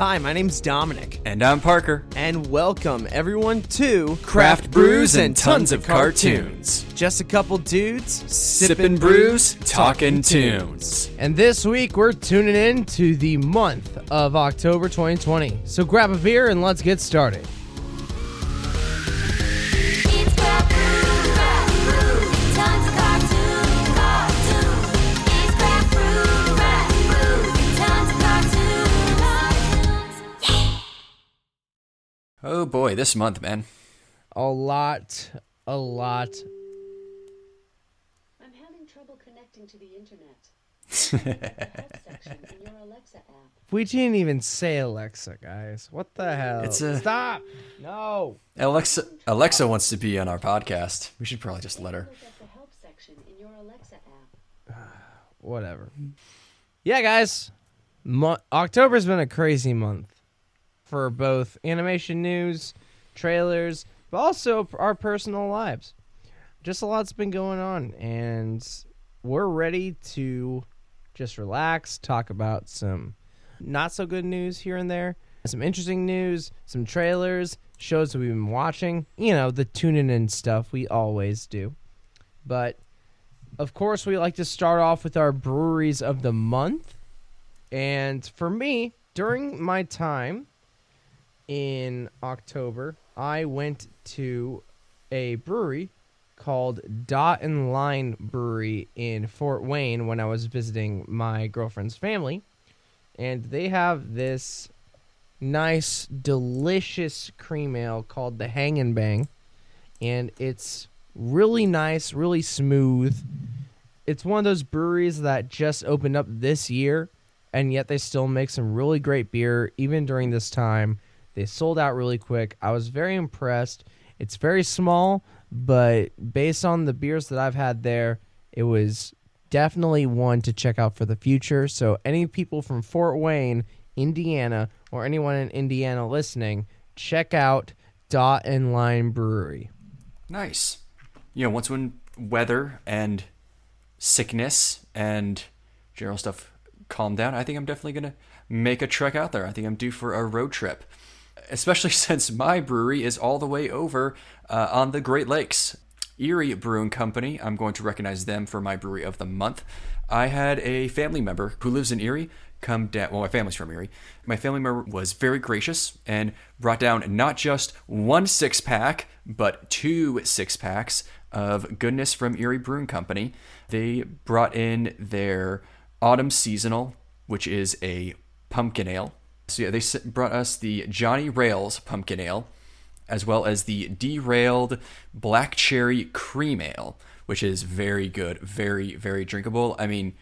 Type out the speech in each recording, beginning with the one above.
Hi, my name's Dominic. And I'm Parker. And welcome everyone to Craft Brews and Tons of Cartoons. Just a couple dudes sipping brews, talking tunes. And this week we're tuning in to the month of October 2020. So grab a beer and let's get started. Oh boy, this month, man. A lot, a lot. I'm having trouble connecting to the internet. We didn't even say Alexa, guys. What the hell? It's a stop. No. Alexa. Alexa wants to be on our podcast. We should probably just let her. Whatever. Yeah, guys. Mo- October's been a crazy month for both animation news, trailers, but also our personal lives. Just a lot's been going on, and we're ready to just relax, talk about some not so good news here and there, some interesting news, some trailers, shows that we've been watching, you know, the tuning in stuff we always do. But of course, we like to start off with our breweries of the month. And for me, during my time in October, I went to a brewery called Dot and Line Brewery in Fort Wayne when I was visiting my girlfriend's family. And they have this nice, delicious cream ale called the Hang and Bang. And it's really nice, really smooth. It's one of those breweries that just opened up this year, and yet they still make some really great beer even during this time. They sold out really quick. I was very impressed. It's very small, but based on the beers that I've had there, it was definitely one to check out for the future. So, any people from Fort Wayne, Indiana, or anyone in Indiana listening, check out Dot and Line Brewery. Nice. You know, once when weather and sickness and general stuff calm down, I think I'm definitely going to make a trek out there. I think I'm due for a road trip especially since my brewery is all the way over uh, on the Great Lakes. Erie Brewing Company, I'm going to recognize them for my brewery of the month. I had a family member who lives in Erie come down. Well, my family's from Erie. My family member was very gracious and brought down not just one six pack, but two six packs of goodness from Erie Brewing Company. They brought in their autumn seasonal, which is a pumpkin ale. So yeah, they brought us the Johnny Rails Pumpkin Ale, as well as the Derailed Black Cherry Cream Ale, which is very good, very very drinkable. I mean,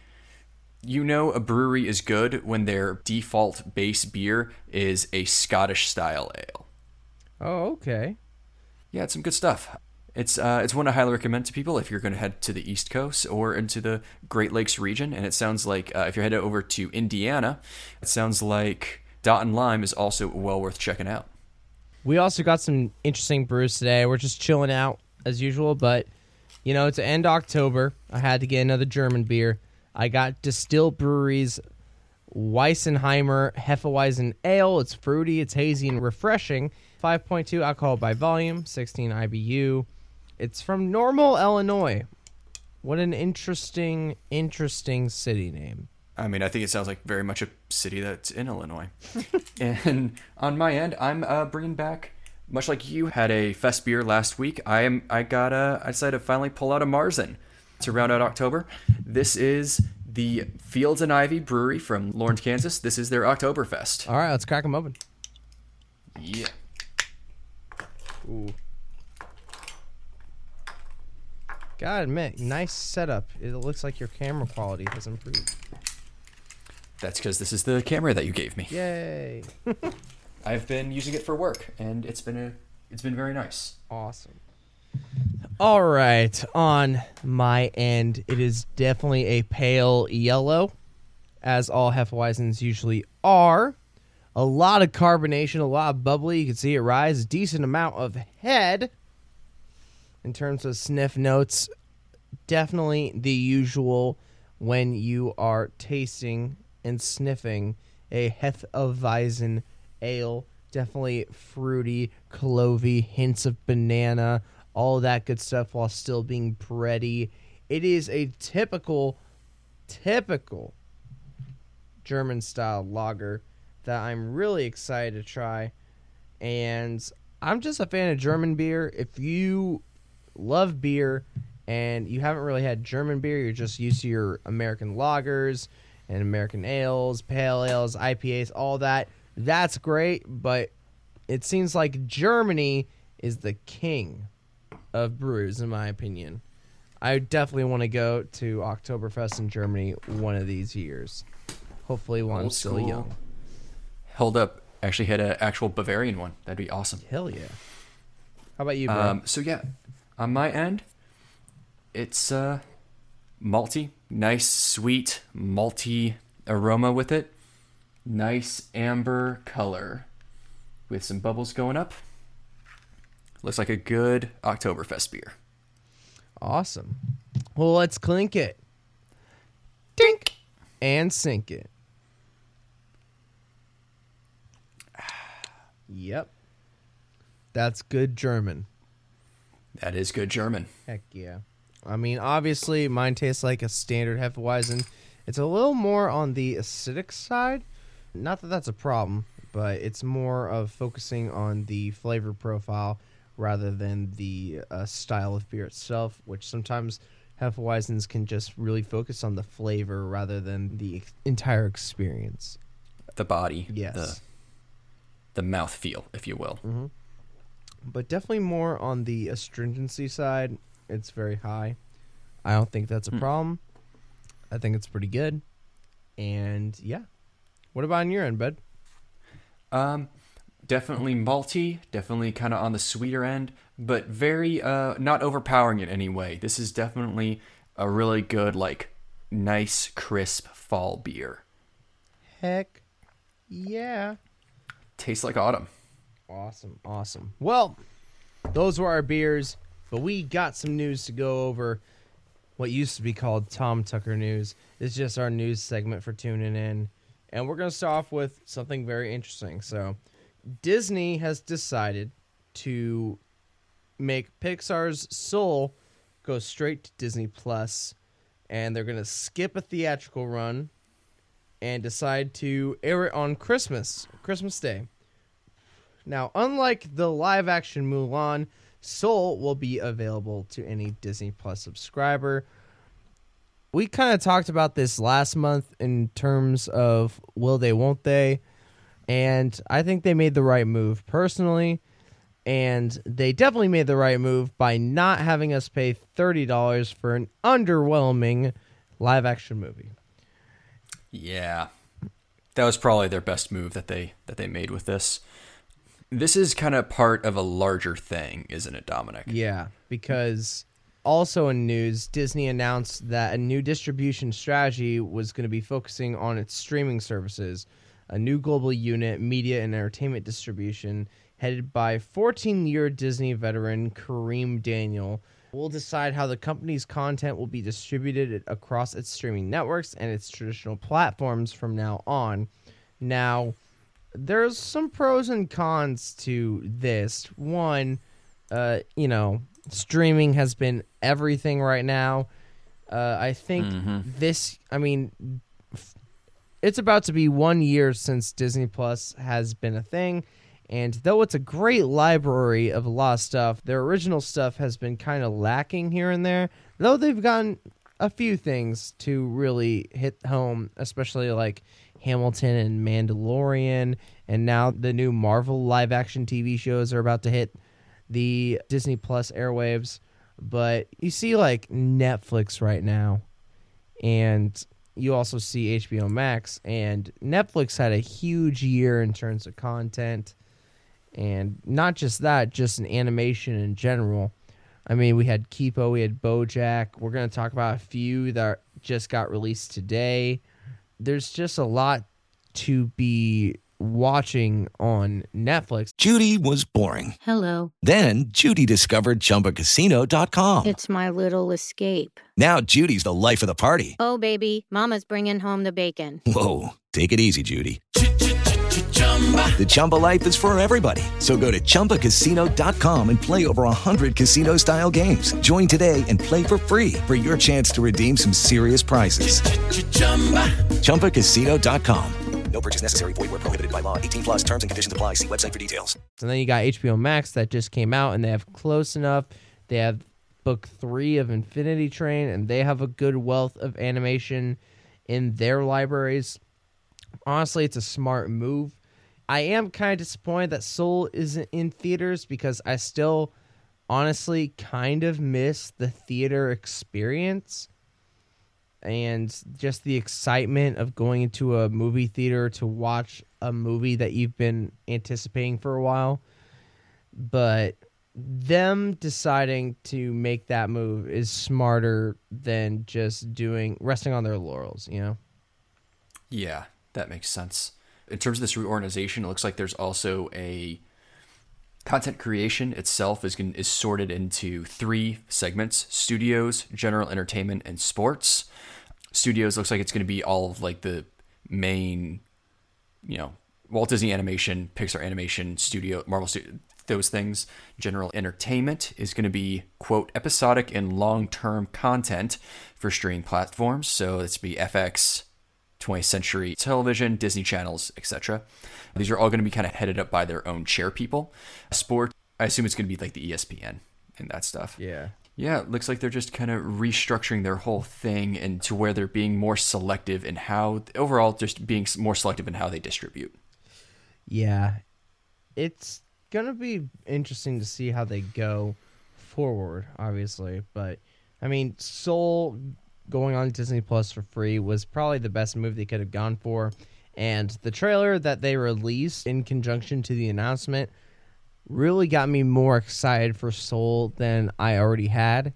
you know a brewery is good when their default base beer is a Scottish style ale. Oh, okay. Yeah, it's some good stuff. It's uh, it's one I highly recommend to people if you're going to head to the East Coast or into the Great Lakes region. And it sounds like uh, if you're headed over to Indiana, it sounds like Dot and Lime is also well worth checking out. We also got some interesting brews today. We're just chilling out as usual, but you know, to end October, I had to get another German beer. I got Destihl Brewery's Weissenheimer Hefeweizen Ale. It's fruity, it's hazy, and refreshing. 5.2 alcohol by volume, 16 IBU. It's from Normal, Illinois. What an interesting, interesting city name. I mean, I think it sounds like very much a city that's in Illinois. and on my end, I'm uh, bringing back, much like you had a fest beer last week. I am. I got a. I decided to finally pull out a Marzen. to round out October. This is the Fields and Ivy Brewery from Lawrence, Kansas. This is their Oktoberfest. All right, let's crack them open. Yeah. Ooh. Gotta admit, nice setup. It looks like your camera quality has improved. That's because this is the camera that you gave me. Yay! I've been using it for work, and it's been a it's been very nice. Awesome. All right, on my end, it is definitely a pale yellow, as all Hefeweizens usually are. A lot of carbonation, a lot of bubbly. You can see it rise, a decent amount of head. In terms of sniff notes, definitely the usual when you are tasting and sniffing a Hefeweizen ale. Definitely fruity, clovey, hints of banana, all that good stuff while still being bready. It is a typical, typical German style lager that I'm really excited to try. And I'm just a fan of German beer. If you love beer and you haven't really had German beer, you're just used to your American lagers and American ales, pale ales, IPAs, all that. That's great, but it seems like Germany is the king of brews, in my opinion. I definitely want to go to Oktoberfest in Germany one of these years. Hopefully, while I'm still school. young. Held up. Actually, had an actual Bavarian one. That'd be awesome. Hell yeah. How about you, bro? Um, so yeah, on my end, it's uh, malty, nice sweet malty aroma with it, nice amber color, with some bubbles going up. Looks like a good Oktoberfest beer. Awesome. Well, let's clink it. Dink. And sink it. Yep. That's good German. That is good German. Heck yeah. I mean, obviously, mine tastes like a standard Hefeweizen. It's a little more on the acidic side. Not that that's a problem, but it's more of focusing on the flavor profile rather than the uh, style of beer itself, which sometimes Hefeweizens can just really focus on the flavor rather than the entire experience. The body, Yes. the the mouth feel, if you will. but definitely more on the astringency side. It's very high. I don't think that's a problem. I think it's pretty good. And yeah. What about on your end, bud? Um, definitely malty, definitely kind of on the sweeter end, but very uh not overpowering in any way. This is definitely a really good like nice crisp fall beer. Heck yeah. Tastes like autumn. Awesome, awesome. Well, those were our beers, but we got some news to go over. What used to be called Tom Tucker News It's just our news segment for tuning in. And we're going to start off with something very interesting. So, Disney has decided to make Pixar's Soul go straight to Disney Plus, and they're going to skip a theatrical run and decide to air it on Christmas, Christmas Day. Now, unlike the live action Mulan, Soul will be available to any Disney Plus subscriber. We kind of talked about this last month in terms of will they, won't they? And I think they made the right move personally. And they definitely made the right move by not having us pay $30 for an underwhelming live action movie. Yeah. That was probably their best move that they that they made with this. This is kind of part of a larger thing, isn't it, Dominic? Yeah, because also in news, Disney announced that a new distribution strategy was going to be focusing on its streaming services, a new global unit, media and entertainment distribution, headed by 14 year Disney veteran Kareem Daniel. Will decide how the company's content will be distributed across its streaming networks and its traditional platforms from now on. Now, there's some pros and cons to this. One, uh, you know, streaming has been everything right now. Uh, I think this, I mean, it's about to be one year since Disney Plus has been a thing. And though it's a great library of a lot of stuff, their original stuff has been kind of lacking here and there. Though they've gotten a few things to really hit home, especially like Hamilton and Mandalorian, and now the new Marvel live action TV shows are about to hit the Disney Plus airwaves. But you see like Netflix right now, and you also see HBO Max, and Netflix had a huge year in terms of content, and not just that, just in animation in general. I mean, we had Kipo, we had BoJack. We're gonna talk about a few that just got released today. There's just a lot to be watching on Netflix. Judy was boring. Hello. Then Judy discovered ChumbaCasino.com. It's my little escape. Now Judy's the life of the party. Oh, baby, Mama's bringing home the bacon. Whoa, take it easy, Judy. The Chumba life is for everybody. So go to ChumbaCasino.com and play over 100 casino style games. Join today and play for free for your chance to redeem some serious prizes. ChumbaCasino.com. No purchase necessary. Void where prohibited by law. 18 plus terms and conditions apply. See website for details. And then you got HBO Max that just came out, and they have Close Enough. They have book three of Infinity Train, and they have a good wealth of animation in their libraries. Honestly, it's a smart move. I am kind of disappointed that Soul isn't in theaters because I still honestly kind of miss the theater experience and just the excitement of going into a movie theater to watch a movie that you've been anticipating for a while. But them deciding to make that move is smarter than just doing resting on their laurels, you know? Yeah, that makes sense. In terms of this reorganization, it looks like there's also a content creation itself is is sorted into three segments: studios, general entertainment, and sports. Studios looks like it's going to be all of like the main, you know, Walt Disney Animation, Pixar Animation, Studio, Marvel Studio, those things. General entertainment is going to be quote episodic and long term content for streaming platforms. So it's be FX, 20th Century Television, Disney channels, etc. These are all going to be kind of headed up by their own chair people. Sport, I assume it's going to be like the ESPN and that stuff. Yeah. Yeah, it looks like they're just kind of restructuring their whole thing and to where they're being more selective in how overall just being more selective in how they distribute. Yeah. It's going to be interesting to see how they go forward, obviously. But, I mean, Soul going on Disney Plus for free was probably the best move they could have gone for. And the trailer that they released in conjunction to the announcement really got me more excited for Soul than I already had.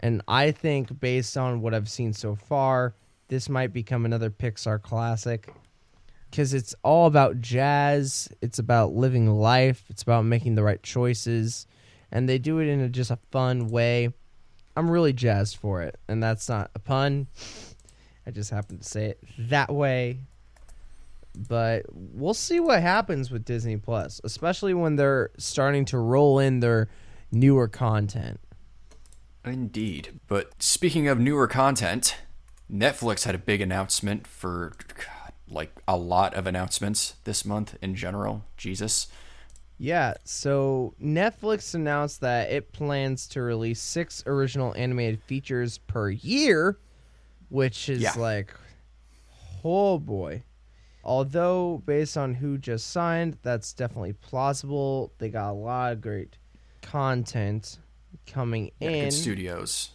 And I think, based on what I've seen so far, this might become another Pixar classic because it's all about jazz. It's about living life. It's about making the right choices, and they do it in a, just a fun way. I'm really jazzed for it, and that's not a pun. I just happened to say it that way. But we'll see what happens with Disney Plus, especially when they're starting to roll in their newer content. Indeed. But speaking of newer content, Netflix had a big announcement for God, like a lot of announcements this month in general. Jesus. Yeah, so Netflix announced that it plans to release six original animated features per year, which is Yeah. like, oh boy. Although, based on who just signed, that's definitely plausible. They got a lot of great content coming Yeah, in. studios.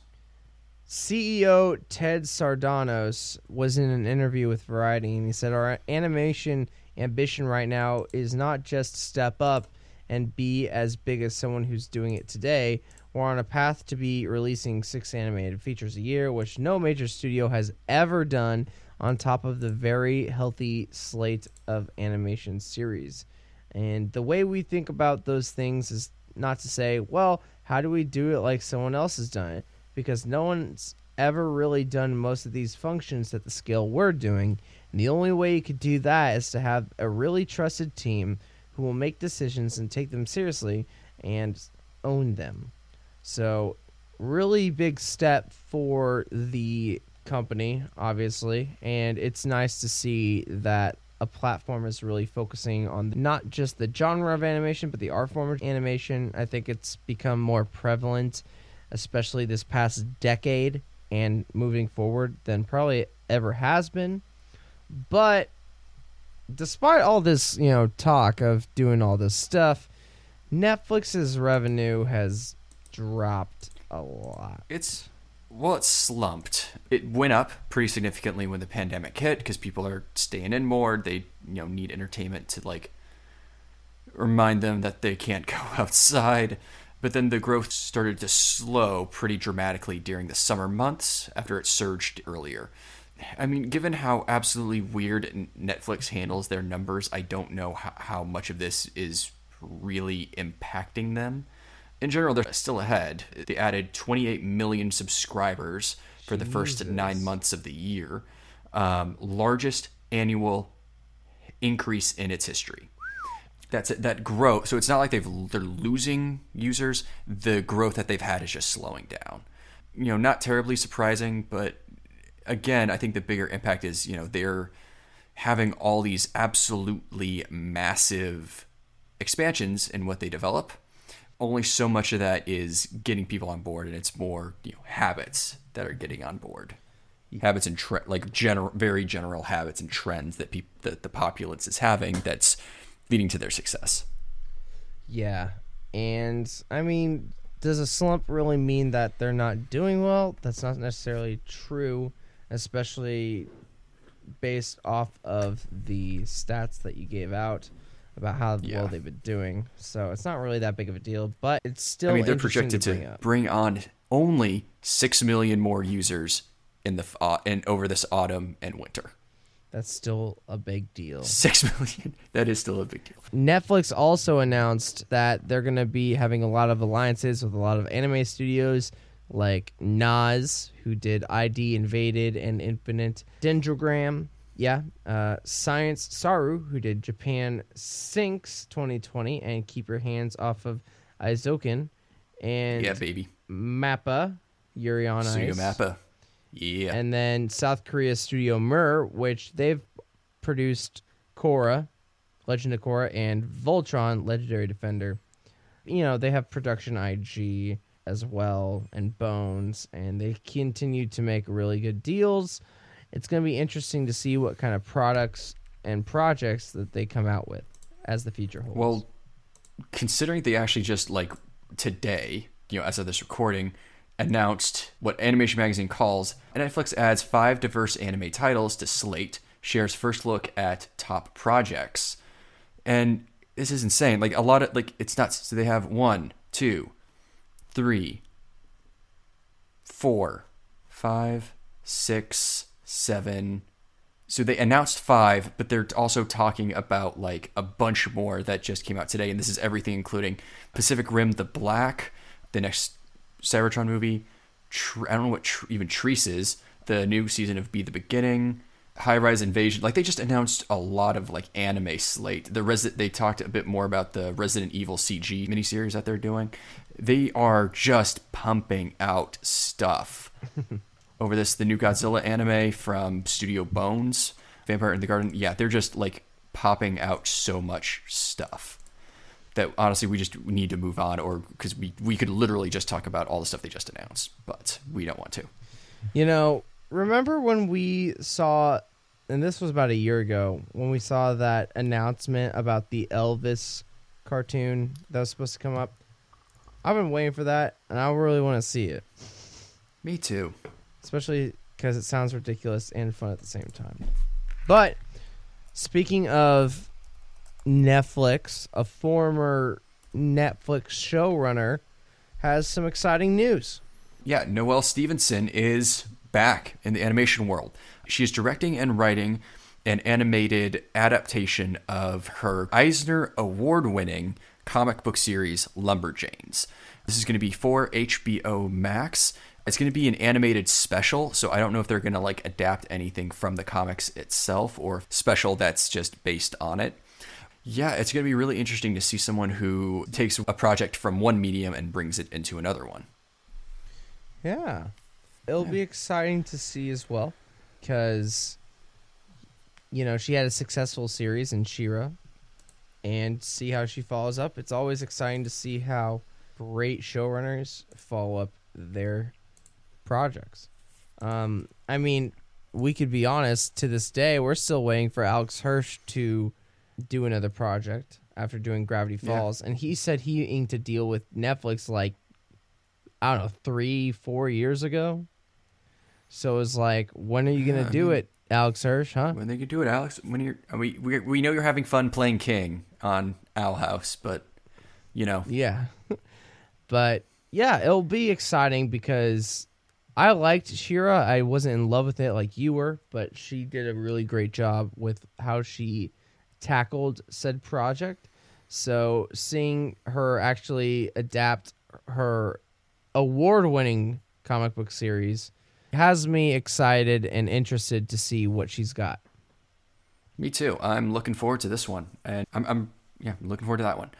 CEO Ted Sarandos was in an interview with Variety and he said our animation ambition right now is not just step up and be as big as someone who's doing it today. We're on a path to be releasing six animated features a year, which no major studio has ever done, on top of the very healthy slate of animation series. And the way we think about those things is not to say, well, how do we do it like someone else has done it? Because no one's ever really done most of these functions at the scale we're doing. And the only way you could do that is to have a really trusted team who will make decisions and take them seriously and own them. So, really big step for the company, obviously, and it's nice to see that a platform is really focusing on not just the genre of animation, but the art form of animation. I think it's become more prevalent, especially this past decade, and moving forward than probably ever has been. But despite all this, you know, talk of doing all this stuff, Netflix's revenue has dropped a lot. It's well, it's slumped. It went up pretty significantly when the pandemic hit because people are staying in more. They you know need entertainment to like remind them that they can't go outside. But then the growth started to slow pretty dramatically during the summer months after it surged earlier. I mean, given how absolutely weird Netflix handles their numbers, I don't know how, how much of this is really impacting them. In general, they're still ahead. They added 28 million subscribers for the first nine months of the year, um, largest annual increase in its history. That's it, that growth. So it's not like they've they're losing users. The growth that they've had is just slowing down. You know, not terribly surprising, but again, I think the bigger impact is you know they're having all these absolutely massive expansions in what they develop. Only so much of that is getting people on board, and it's more you know habits that are getting on board. Habits and tre- like general, very general habits and trends that people that the populace is having. That's leading to their success. Yeah. And I mean, does a slump really mean that they're not doing well? That's not necessarily true, especially based off of the stats that you gave out about how Yeah. well they've been doing. So it's not really that big of a deal, but it's still I mean, they're projected to, bring up. bring on only six million more users in the uh, in over this autumn and winter. That's still a big deal. Six million. That is still a big deal. Netflix also announced that they're going to be having a lot of alliances with a lot of anime studios like NAZ, who did ID Invaded and Infinite Dendrogram. Yeah. Uh, Science Saru, who did Japan Sinks 2020 and Keep Your Hands Off of Eizouken. And yeah, baby. Mappa, Yuri on Studio Ice. Mappa. Yeah. And then South Korea Studio Mir, which they've produced Korra, Legend of Korra, and Voltron, Legendary Defender. You know, they have production IG as well and Bones, and they continue to make really good deals. It's going to be interesting to see what kind of products and projects that they come out with as the future holds. Well, considering they actually just like today, you know, as of this recording, announced what Animation Magazine calls Netflix adds five diverse anime titles to slate, shares first look at top projects, and this is insane. Like a lot of like it's nuts. So they have one, two, three, four, five, six, seven. So they announced five, but they're also talking about like a bunch more that just came out today, and this is everything including Pacific Rim: The Black, the next Cybertron movie. I don't know what tr- even Trese is. The new season of Be the Beginning, High Rise Invasion. Like they just announced a lot of like anime slate. The Resi- they talked a bit more about the Resident Evil CG miniseries that they're doing. They are just pumping out stuff over this the new Godzilla anime from Studio Bones, Vampire in the Garden. Yeah, they're just like popping out so much stuff that honestly we just need to move on or because we we could literally just talk about all the stuff they just announced, but we don't want to. You know, remember when we saw, and this was about a year ago, when we saw that announcement about the Elvis cartoon that was supposed to come up? I've been waiting for that, and I really want to see it, Me too. especially because it sounds ridiculous and fun at the same time. But speaking of Netflix, a former Netflix showrunner has some exciting news. Yeah, Noelle Stevenson is back in the animation world. She is directing and writing an animated adaptation of her Eisner Award winning comic book series, Lumberjanes. This is going to be for HBO Max. It's going to be an animated special, so I don't know if they're going to like adapt anything from the comics itself or special that's just based on it. Yeah, it's going to be really interesting to see someone who takes a project from one medium and brings it into another one. Yeah. It'll be exciting to see as well because you know, she had a successful series in She-Ra and see how she follows up. It's always exciting to see how great showrunners follow up their projects. Um, I mean, we could be honest. To this day, we're still waiting for Alex Hirsch to do another project after doing Gravity Yeah. Falls, and he said he inked a deal with Netflix like I don't know three, four years ago. So it was like, when are you gonna Yeah, I do mean- it, Alex Hirsch? Huh? When they can do it, Alex. When you're, mean, we we know you're having fun playing King on Owl House, but you know, Yeah. but yeah, it'll be exciting because I liked She-Ra. I wasn't in love with it like you were, but she did a really great job with how she tackled said project. So seeing her actually adapt her award winning comic book series has me excited and interested to see what she's got. Me too. I'm looking forward to this one, and I'm, I'm yeah, I'm looking forward to that one.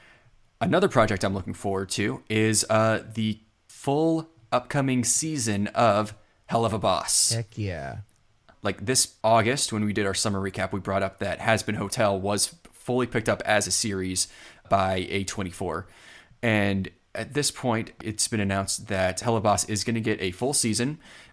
Another project I'm looking forward to is uh, the full upcoming season of Helluva Boss. Heck yeah. Like this August, when we did our summer recap, we brought up that Hazbin Hotel was fully picked up as a series by A24, and at this point, it's been announced that Helluva Boss is going to get a full season.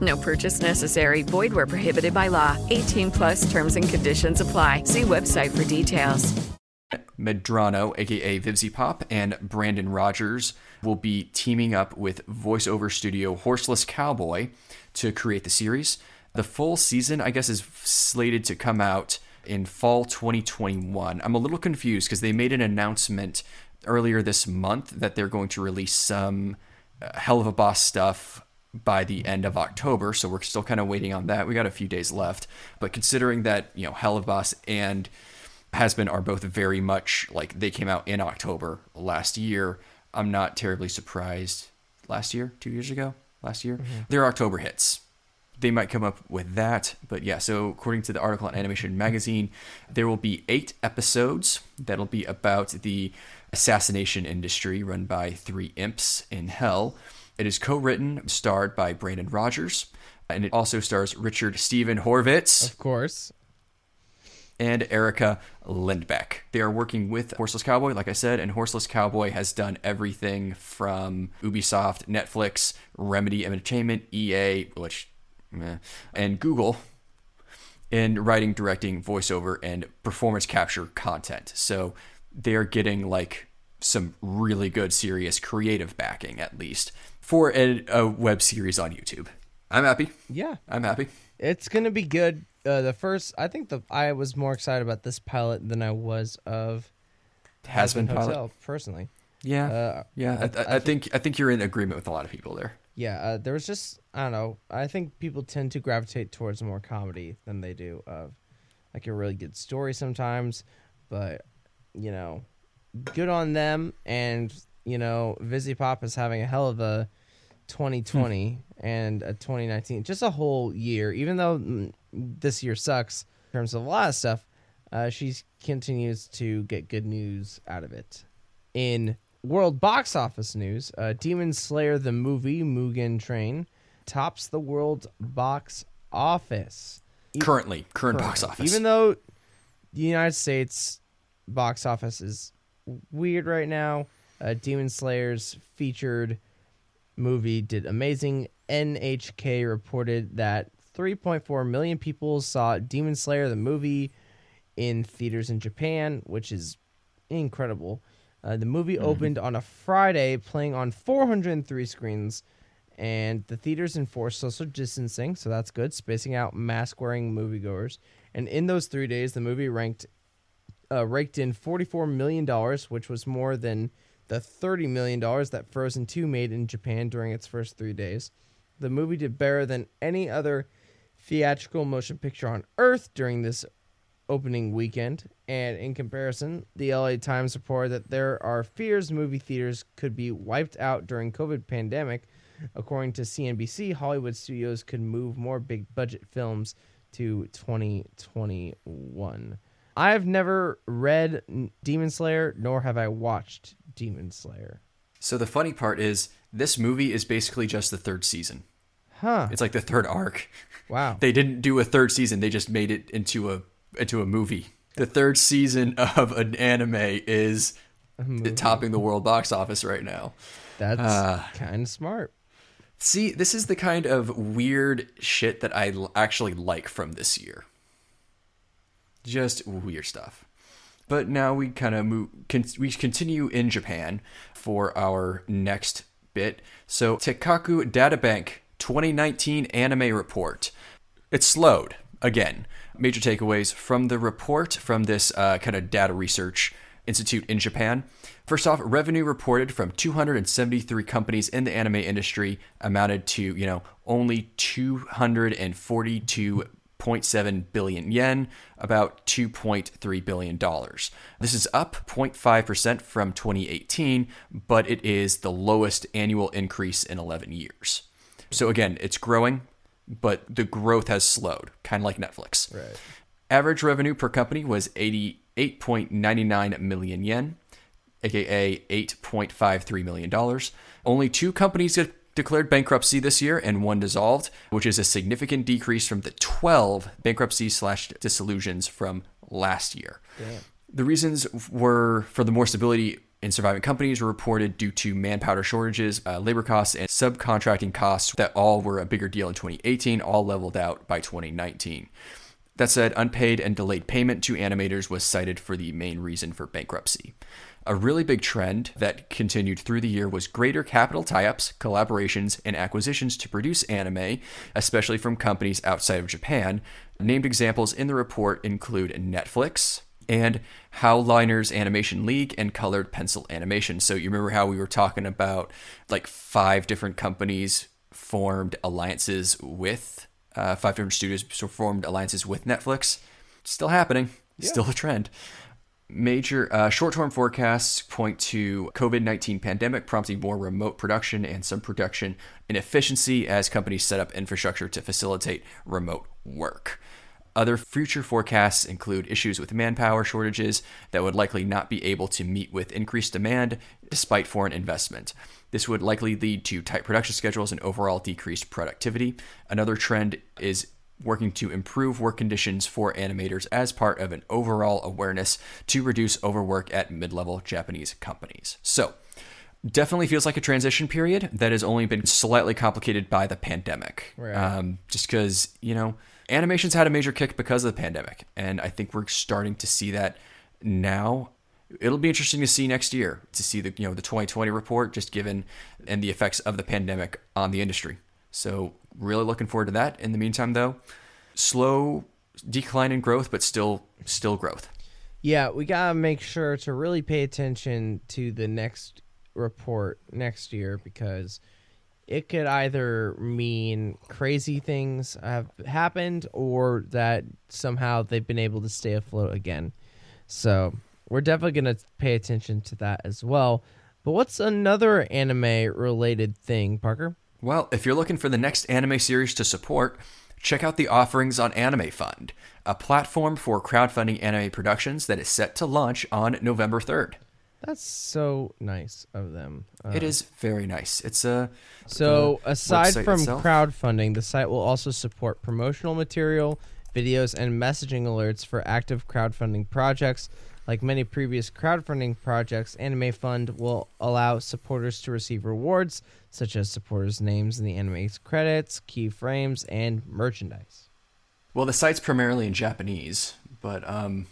No purchase necessary. Void where prohibited by law. 18 plus terms and conditions apply. See website for details. Medrano, aka VivziePop, and Brandon Rogers will be teaming up with voiceover studio Horseless Cowboy to create the series. The full season, I guess, is slated to come out in fall 2021. I'm a little confused because they made an announcement earlier this month that they're going to release some uh, Helluva Boss stuff by the end of October, so we're still kind of waiting on that. We got a few days left, but considering that you know Helluva Boss and Hazbin are both very much like they came out in October last year. I'm not terribly surprised. Last year, two years ago, last year, mm-hmm. they're October hits. They might come up with that, but yeah. So according to the article on Animation Magazine, there will be eight episodes that'll be about the assassination industry run by three imps in hell. It is co-written, starred by Brandon Rogers, and it also stars Richard Steven Horvitz Of course. and Erica Lindbeck. They are working with Horseless Cowboy, like I said, and Horseless Cowboy has done everything from Ubisoft, Netflix, Remedy Entertainment, EA, which, meh, and Google in writing, directing, voiceover, and performance capture content. So they're getting like some really good, serious creative backing, at least, for a, a web series on YouTube. I'm happy. Yeah. I'm happy. It's gonna be good. Uh, the first, I think the I was more excited about this pilot than I was of Hazbin pilot. Hotel personally. Yeah, Uh, yeah. I, I, I think I think you're in agreement with a lot of people there. Yeah, uh, there was just I don't know. I think people tend to gravitate towards more comedy than they do of like a really good story sometimes. But you know, good on them. And you know, VivziePop is having a hell of a 2020 and a 2019, just a whole year. Even though mm, this year sucks in terms of a lot of stuff, uh, she continues to get good news out of it. In world box office news, uh, Demon Slayer the movie Mugen Train tops the world box office. Currently, current box office. Even though the United States box office is weird right now, uh, Demon Slayer's featured movie did amazing. NHK reported that 3.4 million people saw Demon Slayer the movie in theaters in Japan, which is incredible. Uh, the movie opened on a Friday, playing on 403 screens, and the theaters enforced social distancing, so that's good, spacing out mask wearing moviegoers. And in those three days, the movie ranked uh, raked in $44 million, which was more than the $30 million that Frozen 2 made in Japan during its first three days. The movie did better than any other theatrical motion picture on Earth during this opening weekend. And in comparison, the LA Times reported that there are fears movie theaters could be wiped out during COVID pandemic. According to CNBC, Hollywood studios could move more big budget films to 2021. I have never read Demon Slayer, nor have I watched Demon Slayer. So the funny part is, this movie is basically just the third season. Huh. It's like the third arc. Wow. They didn't do a third season. They just made it into a into a movie. The third season of an anime is topping the world box office right now. That's Uh, kind of smart. See, this is the kind of weird shit that I actually like from this year. Just weird stuff. But now we kind of move. Con- we continue in Japan for our next bit. So Teikoku Databank 2019 anime report. It slowed again. Major takeaways from the report from this uh, kind of data research institute in Japan. First off, revenue reported from 273 companies in the anime industry amounted to, you know, only 242.7 billion yen, about 2.3 billion dollars. This is up 0.5% from 2018, but it is the lowest annual increase in 11 years. So again, it's growing, but the growth has slowed, kind of like Netflix. Right. Average revenue per company was 88.99 million yen, aka 8.53 million dollars. Only two companies declared bankruptcy this year, and one dissolved, which is a significant decrease from the 12 bankruptcy slash dissolutions from last year. The reasons were for the more stability in surviving companies were reported due to manpower shortages, uh, labor costs, and subcontracting costs that all were a bigger deal in 2018, all leveled out by 2019. That said, unpaid and delayed payment to animators was cited for the main reason for bankruptcy. A really big trend that continued through the year was greater capital tie ups, collaborations, and acquisitions to produce anime, especially from companies outside of Japan. Named examples in the report include Netflix, and Howliners Animation League and Colored Pencil Animation. So you remember how we were talking about like five different companies formed alliances with uh, five different studios formed alliances with Netflix. Still happening. Still a trend. Major uh, short-term forecasts point to COVID-19 pandemic prompting more remote production and some production inefficiency as companies set up infrastructure to facilitate remote work. Other future forecasts include issues with manpower shortages that would likely not be able to meet with increased demand despite foreign investment. This would likely lead to tight production schedules and overall decreased productivity. Another trend is working to improve work conditions for animators as part of an overall awareness to reduce overwork at mid level Japanese companies. So, definitely feels like a transition period that has only been slightly complicated by the pandemic. Right. Um, just because, you know, animation's had a major kick because of the pandemic. And I think we're starting to see that now. It'll be interesting to see next year to see the you know the 2020 report just given and the effects of the pandemic on the industry. So really looking forward to that. In the meantime though, slow decline in growth but still still growth. Yeah, we gotta make sure to really pay attention to the next report next year because it could either mean crazy things have happened or that somehow they've been able to stay afloat again. So we're definitely gonna pay attention to that as well. But what's another anime related thing, Parker? Well, if you're looking for the next anime series to support, check out the offerings on Anime Fund, a platform for crowdfunding anime productions that is set to launch on November 3rd. That's so nice of them. Uh, it is very nice. It's a So, aside from itself- crowdfunding, the site will also support promotional material, videos, and messaging alerts for active crowdfunding projects. Like many previous crowdfunding projects, Anime Fund will allow supporters to receive rewards such as supporters' names in the anime's credits, keyframes, and merchandise. well, the site's primarily in Japanese, but um,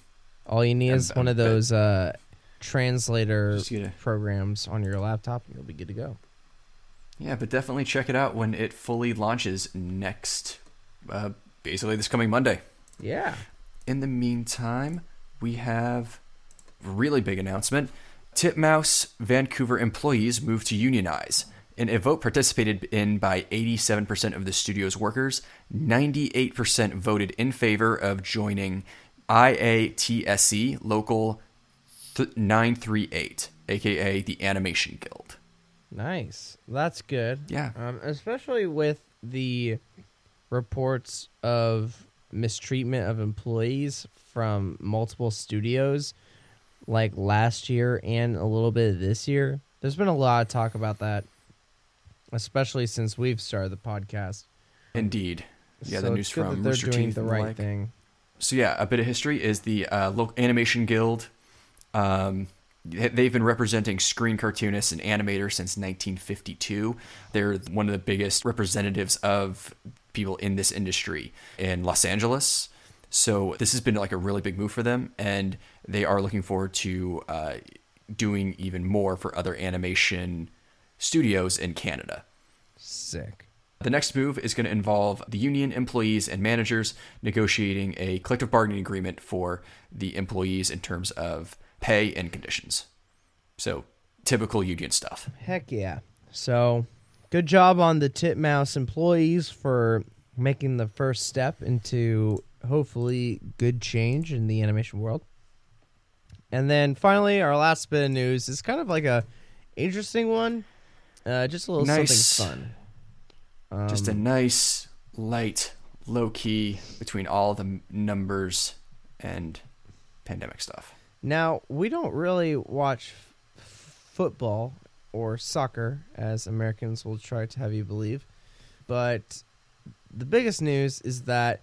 All you need is I'm- one of those uh, translator Just get a- programs on your laptop, and you'll be good to go. yeah, but definitely check it out when it fully launches next, uh, basically this coming Monday. Yeah. in the meantime, we have a really big announcement. Titmouse Vancouver employees move to unionize. In a vote participated in by 87% of the studio's workers, 98% voted in favor of joining IATSE Local 938, aka the Animation Guild. Nice. That's good. Yeah. Um, especially with the reports of mistreatment of employees from multiple studios, like last year and a little bit this year. There's been a lot of talk about that, especially since we've started the podcast. Indeed. Yeah, So the news it's good that from they're Rooster doing Teeth the right like. thing. So yeah, a bit of history is the uh, local animation guild. Um, they- they've been representing screen cartoonists and animators since 1952. They're one of the biggest representatives of people in this industry in Los Angeles. So this has been like a really big move for them, and they are looking forward to uh, doing even more for other animation studios in Canada. Sick. The next move is going to involve the union employees and managers negotiating a collective bargaining agreement for the employees in terms of pay and conditions. So, typical union stuff. Heck yeah. So, good job on the Titmouse employees for making the first step into hopefully good change in the animation world. And then finally, our last bit of news is kind of like a interesting one. Uh, just a little Nice. something fun. Just a Um, nice, light, low key between all the numbers and pandemic stuff. Now, we don't really watch f- football or soccer, as Americans will try to have you believe, but the biggest news is that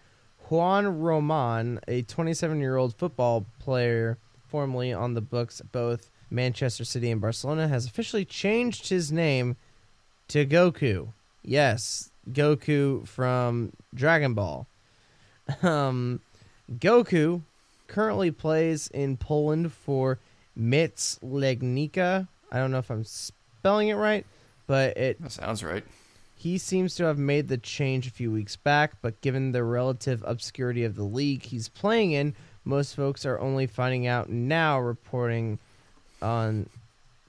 Juan Roman, a 27 year old football player formerly on the books both Manchester City and Barcelona, has officially changed his name to Goku. Yes, Goku from Dragon Ball. Um, Goku currently plays in Poland for Mitz Legnica. I don't know if I'm spelling it right, but it That sounds right. he seems to have made the change a few weeks back, but given the relative obscurity of the league he's playing in, most folks are only finding out now reporting on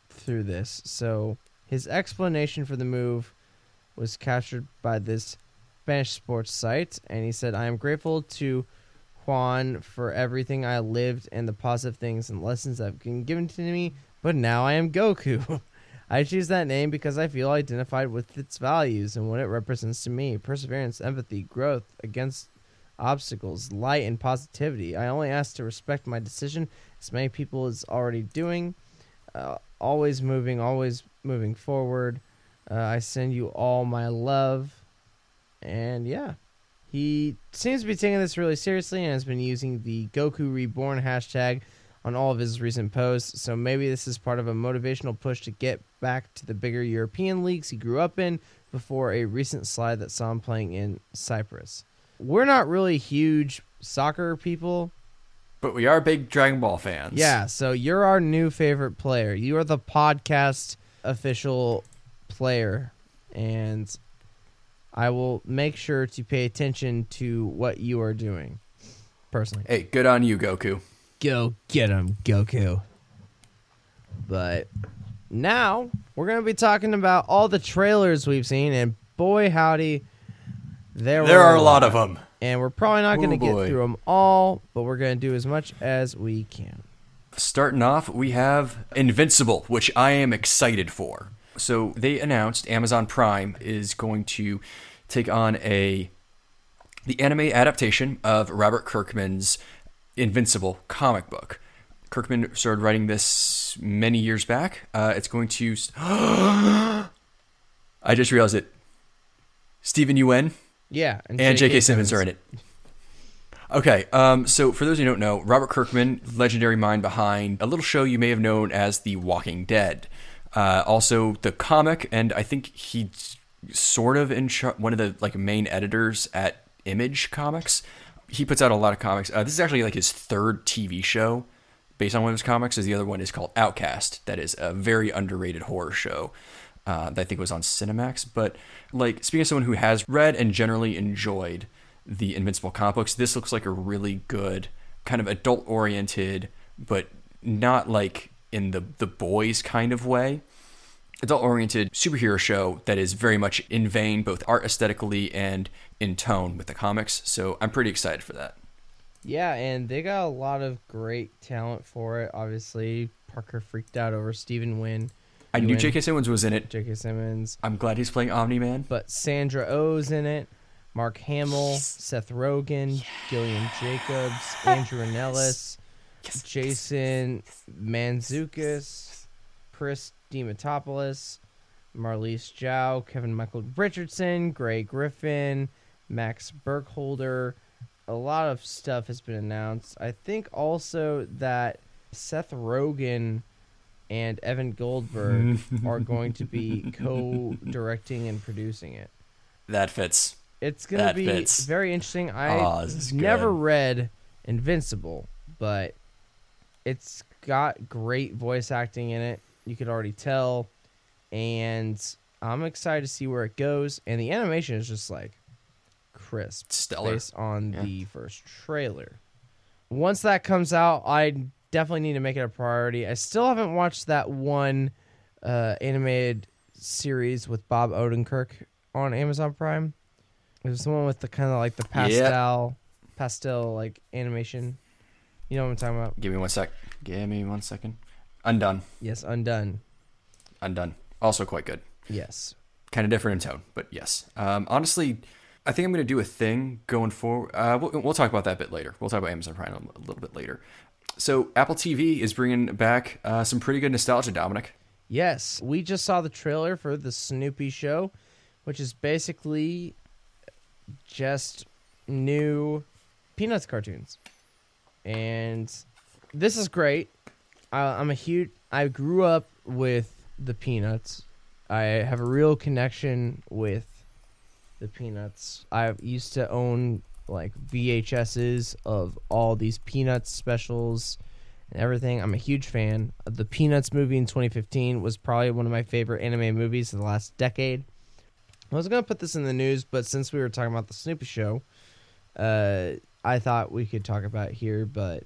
through this. So his explanation for the move was captured by this Spanish sports site, and he said, I am grateful to Juan for everything I lived and the positive things and lessons that have been given to me, but now I am Goku. I choose that name because I feel identified with its values and what it represents to me perseverance, empathy, growth against obstacles, light, and positivity. I only ask to respect my decision, as many people is already doing. Uh, always moving, always moving forward. Uh, I send you all my love. And yeah, he seems to be taking this really seriously and has been using the Goku Reborn hashtag on all of his recent posts. So maybe this is part of a motivational push to get back to the bigger European leagues he grew up in before a recent slide that saw him playing in Cyprus. We're not really huge soccer people. But we are big Dragon Ball fans. Yeah, so you're our new favorite player. You are the podcast official player, and I will make sure to pay attention to what you are doing. Personally, Hey, good on you, Goku. go get him, Goku. But now we're gonna be talking about all the trailers we've seen, and boy howdy, there There were are a lot of them. And we're probably not gonna Oh, get through them all, but we're gonna do as much as we can. Starting off, we have Invincible, which I am excited for. So they announced Amazon Prime is going to take on a the anime adaptation of Robert Kirkman's Invincible comic book. Kirkman started writing this many years back. Uh, it's going to. I just realized it. Steven Yeun Yeah, and J.K. Simmons are in it. Okay, um, so for those who don't know, Robert Kirkman, legendary mind behind a little show you may have known as The Walking Dead. Uh, also, the comic, and I think he's sort of in char- one of the like main editors at Image Comics. He puts out a lot of comics. Uh, this is actually like his third TV show based on one of his comics. As the other one is called Outcast. That is a very underrated horror show uh, I think was on Cinemax. But like speaking of someone who has read and generally enjoyed the Invincible comic books, this looks like a really good kind of adult oriented, but not like in the the boys kind of way. Adult oriented superhero show that is very much in vein, both art aesthetically and in tone with the comics. So I'm pretty excited for that. Yeah, and they got a lot of great talent for it. Obviously, Parker freaked out over Steven Yeun. I knew J.K. Simmons was in it. J.K. Simmons, I'm glad he's playing Omni Man. but Sandra Oh's in it. Mark Hamill, Seth Rogen, Gillian Jacobs, Andrew Rannells, Jason Mantzoukas, Chris Diamantopoulos, Marliese Zhao, Kevin Michael Richardson, Grey Griffin, Max Burkholder. A lot of stuff has been announced. I think also that Seth Rogen and Evan Goldberg are going to be co-directing and producing it. That fits. It's gonna That be fits. very interesting. I Aw, this is never good. read Invincible, but it's got great voice acting in it. You could already tell, and I'm excited to see where it goes. And the animation is just like crisp, Stellar. based on Yeah. the first trailer. Once that comes out, I definitely need to make it a priority. I still haven't watched that one uh, animated series with Bob Odenkirk on Amazon Prime. It was the one with the kind of like the pastel, pastel like animation. You know what I'm talking about? Give me one sec. Give me one second. Undone. Yes, Undone. Undone. Also quite good. Yes. Kind of different in tone, but yes. Um, honestly, I think I'm going to do a thing going forward. Uh, we'll, we'll talk about that a bit later. We'll talk about Amazon Prime a little bit later. So Apple TV is bringing back uh, some pretty good nostalgia, Dominic. Yes, we just saw the trailer for the Snoopy show, which is basically just new Peanuts cartoons. And this is great. I, I'm a huge. I grew up with the Peanuts. I have a real connection with the Peanuts. I used to own like VHSs of all these Peanuts specials and everything. I'm a huge fan. The Peanuts movie in 2015 was probably one of my favorite anime movies of the last decade. I was gonna put this in the news, but since we were talking about the Snoopy show, uh, I thought we could talk about here. But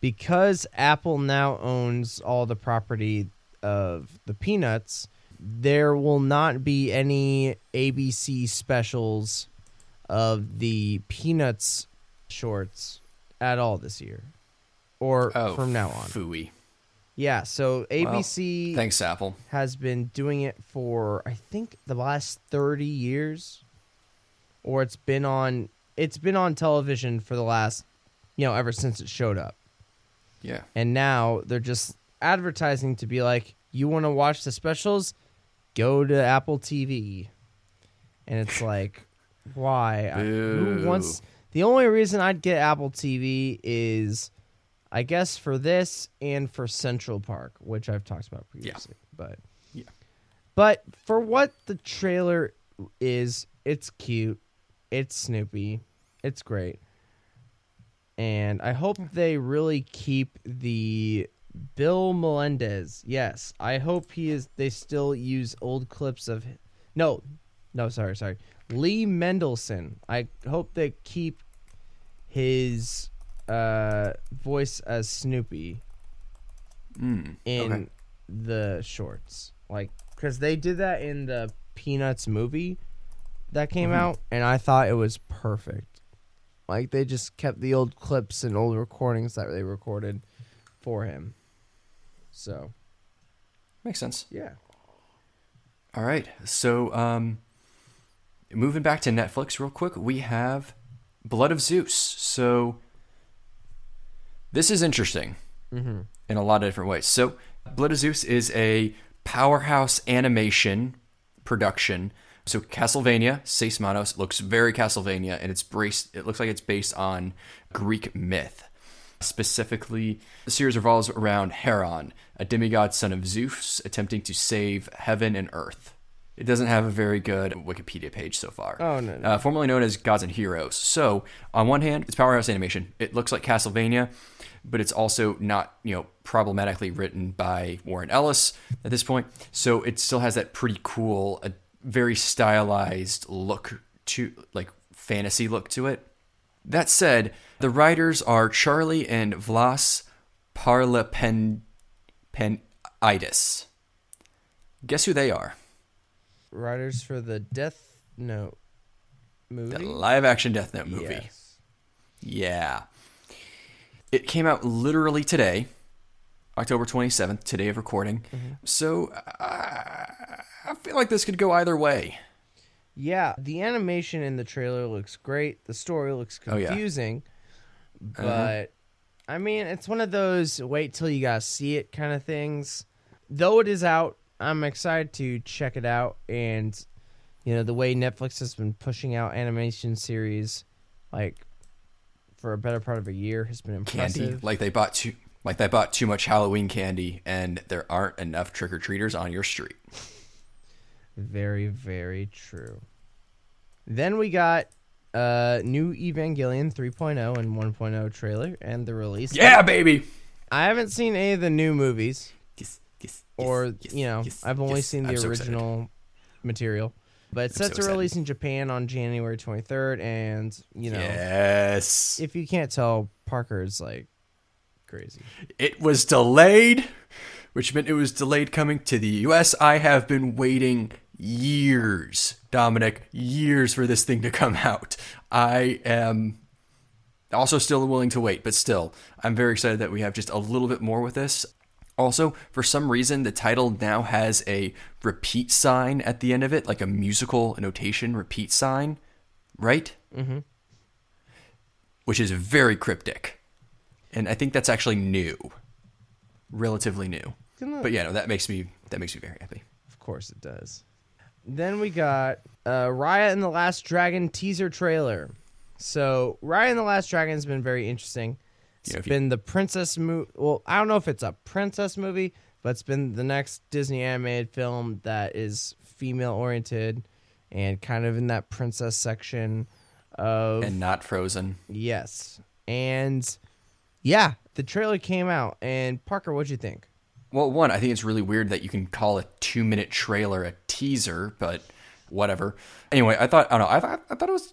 because Apple now owns all the property of the Peanuts, there will not be any ABC specials of the Peanuts shorts at all this year, or Oh, from now on. Fooey. Yeah, so Well, ABC thanks, Apple. has been doing it for I think the last 30 years or it's been on it's been on television for the last you know ever since it showed up. Yeah. And now they're just advertising to be like you want to watch the specials go to Apple TV. And it's like why I, who wants the only reason I'd get Apple TV is I guess for this and for Central Park, which I've talked about previously. But Yeah. But for what the trailer is, it's cute. It's Snoopy. It's great. And I hope they really keep the Bill Melendez. Yes, I hope he is they still use old clips of No, no, sorry, sorry. Lee Mendelson. I hope they keep his uh voice as Snoopy Mm, in okay. the shorts. Like cuz they did that in the Peanuts movie that came Mhm. out and I thought it was perfect. Like they just kept the old clips and old recordings that they recorded for him. So, Makes sense. yeah. All right. So, um, moving back to Netflix real quick, we have Blood of Zeus. So, this is interesting Mm-hmm. in a lot of different ways. So, Blood of Zeus is a powerhouse animation production. So, Castlevania, Seis Manos looks very Castlevania, and it's braced. It looks like it's based on Greek myth. Specifically, the series revolves around Heron, a demigod son of Zeus, attempting to save heaven and earth. It doesn't have a very good Wikipedia page so far. Oh, no, no. Uh, formerly known as Gods and Heroes. So, on one hand, it's powerhouse animation. It looks like Castlevania, but it's also not, you know, problematically written by Warren Ellis at this point. So, it still has that pretty cool, a very stylized look to, like, fantasy look to it. That said, the writers are Charlie and Vlas Parlapanides. Guess who they are? Writers for the Death Note movie. The live action Death Note movie. Yes. Yeah. It came out literally today, October 27th, today of recording. So uh, I feel like this could go either way. Yeah, the animation in the trailer looks great. The story looks Oh, yeah. confusing, but Uh-huh. I mean, it's one of those wait till you guys see it kind of things. Though it is out, I'm excited to check it out. And you know, the way Netflix has been pushing out animation series, like for a better part of a year, has been impressive. Candy, like they bought too, like they bought too much Halloween candy, and there aren't enough trick or treaters on your street. Very, very true. Then we got uh new Evangelion 3.0 and 1.0 trailer and the release. Yeah, baby. I haven't seen any of the new movies. Yes, or yes, you know, yes, I've only seen the I'm so original material. But it's I'm set so to release in Japan on January 23rd and, you know, Yes. if you can't tell Parker's like crazy. It was delayed, which meant it was delayed coming to the US. I have been waiting years, Dominic, years for this thing to come out. I am also still willing to wait, but still, I'm very excited that we have just a little bit more with this. Also, for some reason, the title now has a repeat sign at the end of it, like a musical notation repeat sign, right? Mm-hmm. Which is very cryptic. And I think that's actually new. Relatively new. But yeah, no, that makes me that makes me very happy. Of course it does. Then we got uh, Raya and the Last Dragon teaser trailer. So Raya and the Last Dragon has been very interesting. It's Yeah, if you- been the princess movie. Well, I don't know if it's a princess movie, but it's been the next Disney animated film that is female oriented and kind of in that princess section of And not frozen. yes. And yeah, the trailer came out. And Parker, what'd you think? Well, one, I think it's really weird that you can call a two minute trailer a teaser, but whatever. Anyway, I thought I don't know. I thought I thought it was.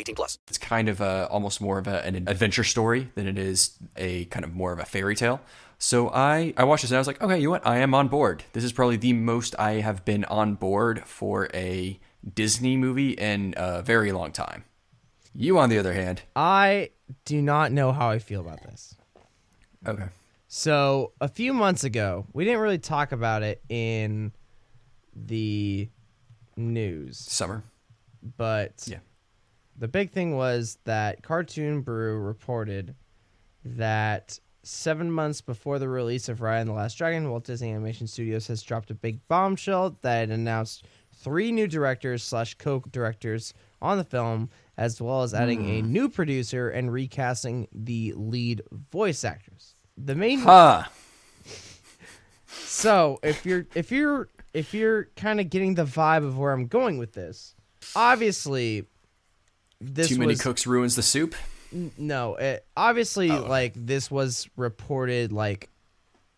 18 plus. it's kind of a, almost more of a, an adventure story than it is a kind of more of a fairy tale. So I, I watched this and I was like, okay, you know what? I am on board. This is probably the most I have been on board for a Disney movie in a very long time. You, on the other hand, I do not know how I feel about this. okay. So a few months ago, we didn't really talk about it in the news, Summer. but Yeah. The big thing was that Cartoon Brew reported that seven months before the release of Raya and the Last Dragon, Walt Disney Animation Studios has dropped a big bombshell that announced three new directors slash co-directors on the film, as well as adding a hmm. new producer and recasting the lead voice actors. The main Huh. so if you're if you're if you're kind of getting the vibe of where I'm going with this, obviously this Too many was cooks ruins the soup. n- no, it, obviously Oh. like this was reported like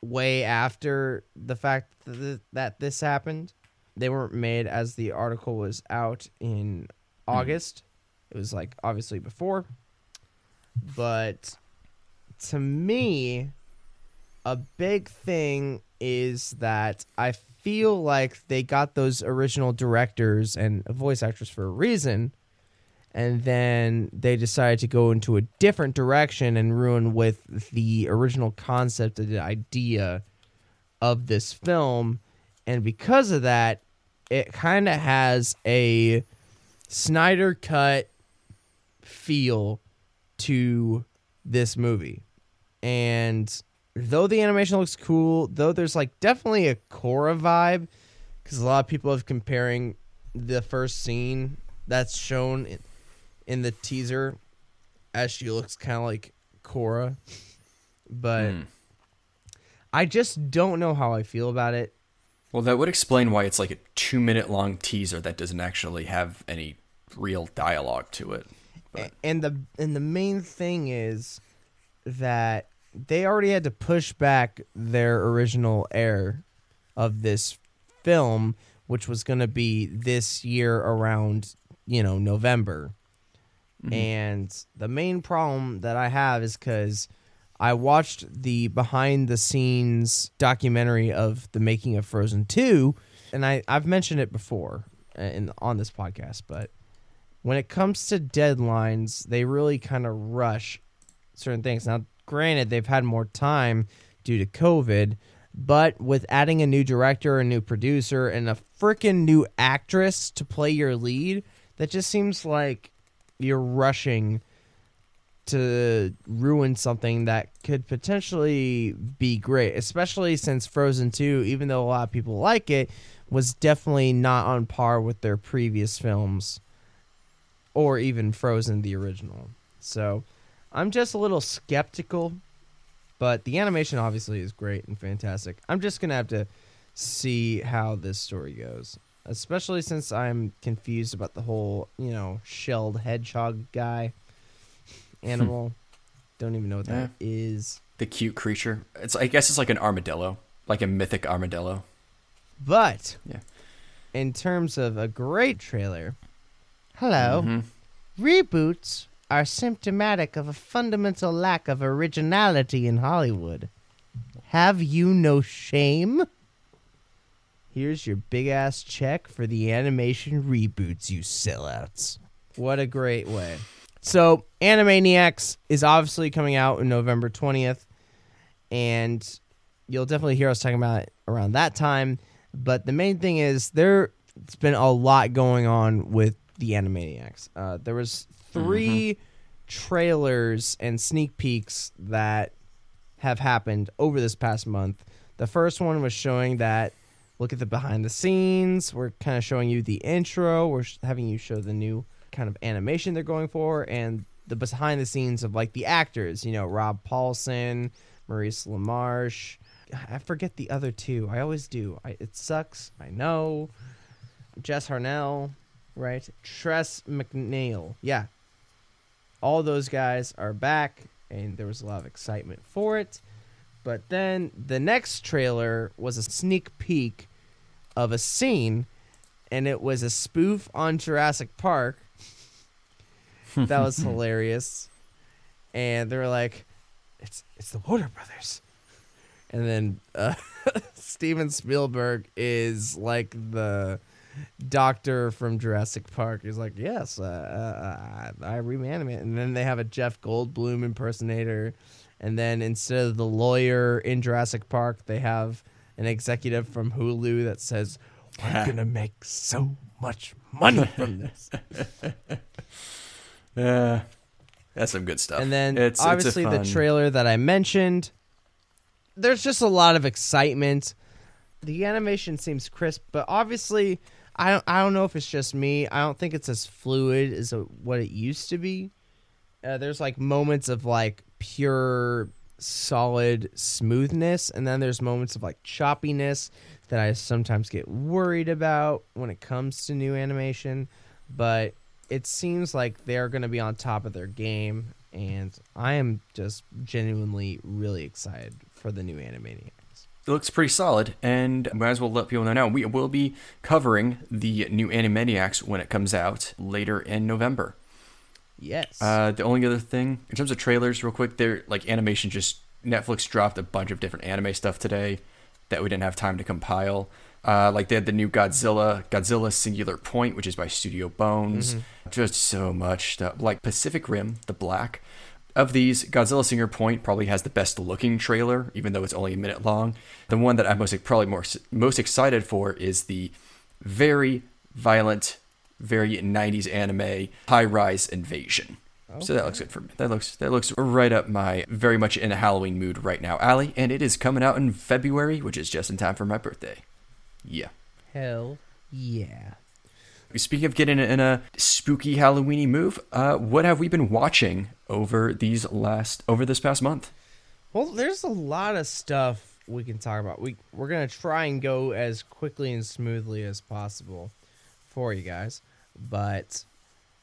way after the fact that, that this happened. They weren't made as the article was out in hmm. August. It was like obviously before. But to me, a big thing is that I feel like they got those original directors and voice actors for a reason, and then they decided to go into a different direction and ruin with the original concept the idea of this film. And because of that, it kind of has a Snyder cut feel to this movie. And though the animation looks cool, though there's like definitely a Korra vibe, because a lot of people have comparing the first scene that's shown in, in the teaser as she looks kind of like Korra, But Hmm. I just don't know how I feel about it. Well, that would explain why it's like a two minute long teaser that doesn't actually have any real dialogue to it. A- and the and the main thing is that they already had to push back their original air of this film which was going to be this year around you know November and the main problem that I have is cuz I watched the behind the scenes documentary of the making of Frozen 2 and I I've mentioned it before uh, in on this podcast but when it comes to deadlines, they really kind of rush certain things. Now, granted, they've had more time due to COVID, but with adding a new director, a new producer, and a freaking new actress to play your lead, that just seems like you're rushing to ruin something that could potentially be great, especially since Frozen 2, even though a lot of people like it, was definitely not on par with their previous films or even Frozen the original. So I'm just a little skeptical, but the animation obviously is great and fantastic. I'm just going to have to see how this story goes, especially since I'm confused about the whole, you know, shelled hedgehog guy animal. Don't even know what that is. The cute creature. It's I guess it's like an armadillo, like a mythic armadillo. But Yeah. in terms of a great trailer, hello. Mhm. Reboots are symptomatic of a fundamental lack of originality in Hollywood. Have you no shame? Here's your big ass check for the animation reboots, you sellouts. What a great way. So, Animaniacs is obviously coming out in November 20th, and you'll definitely hear us talking about it around that time. But the main thing is there's been a lot going on with the Animaniacs. Uh, there was 3 trailers and sneak peeks that have happened over this past month. The first one was showing that look at the behind the scenes. We're kind of showing you the intro. We're having you show the new kind of animation they're going for and the behind the scenes of like the actors, you know, Rob Paulsen, Maurice LaMarche. I forget the other two. I always do. I, it sucks. I know. Jess Harnell, right? Tress MacNeille. Yeah. All those guys are back, and there was a lot of excitement for it. But then the next trailer was a sneak peek of a scene, and it was a spoof on Jurassic Park. that was hilarious. And they were like, "It's it's the Warner Brothers," and then uh, Steven Spielberg is like the doctor from Jurassic Park. He's like, "Yes, uh, uh, I, I reanimate," and then they have a Jeff Goldblum impersonator, and then instead of the lawyer in Jurassic Park, they have an executive from Hulu that says, "We're gonna make so much money from this." Yeah, that's some good stuff. And then it's, it's obviously the trailer that I mentioned. There's just a lot of excitement. The animation seems crisp, but obviously I don't I don't know if it's just me. I don't think it's as fluid as uh, what it used to be. Uh, there's like moments of like pure solid smoothness and then there's moments of like choppiness that I sometimes get worried about when it comes to new animation, but it seems like they're going to be on top of their game and I am just genuinely really excited for the new Animaniacs. It looks pretty solid, and might as well let people know now. We will be covering the new Animaniacs when it comes out later in November. Yes. Uh, the only other thing, in terms of trailers, real quick, there like animation. Just Netflix dropped a bunch of different anime stuff today that we didn't have time to compile. Uh, like they had the new Godzilla, Godzilla Singular Point, which is by Studio Bones. Just so much stuff. Like Pacific Rim, the Black. Of these, Godzilla Singular Point probably has the best looking trailer, even though it's only a minute long. The one that I'm most probably more most excited for is the very violent, very 90s anime high rise invasion. So that looks good for me. That looks that looks right up my very much in a Halloween mood right now, Allie. And it is coming out in February, which is just in time for my birthday. Yeah. Hell yeah. Speaking of getting in a spooky Halloweeny move, uh, what have we been watching over these last over this past month? Well, there's a lot of stuff we can talk about. We we're gonna try and go as quickly and smoothly as possible for you guys, but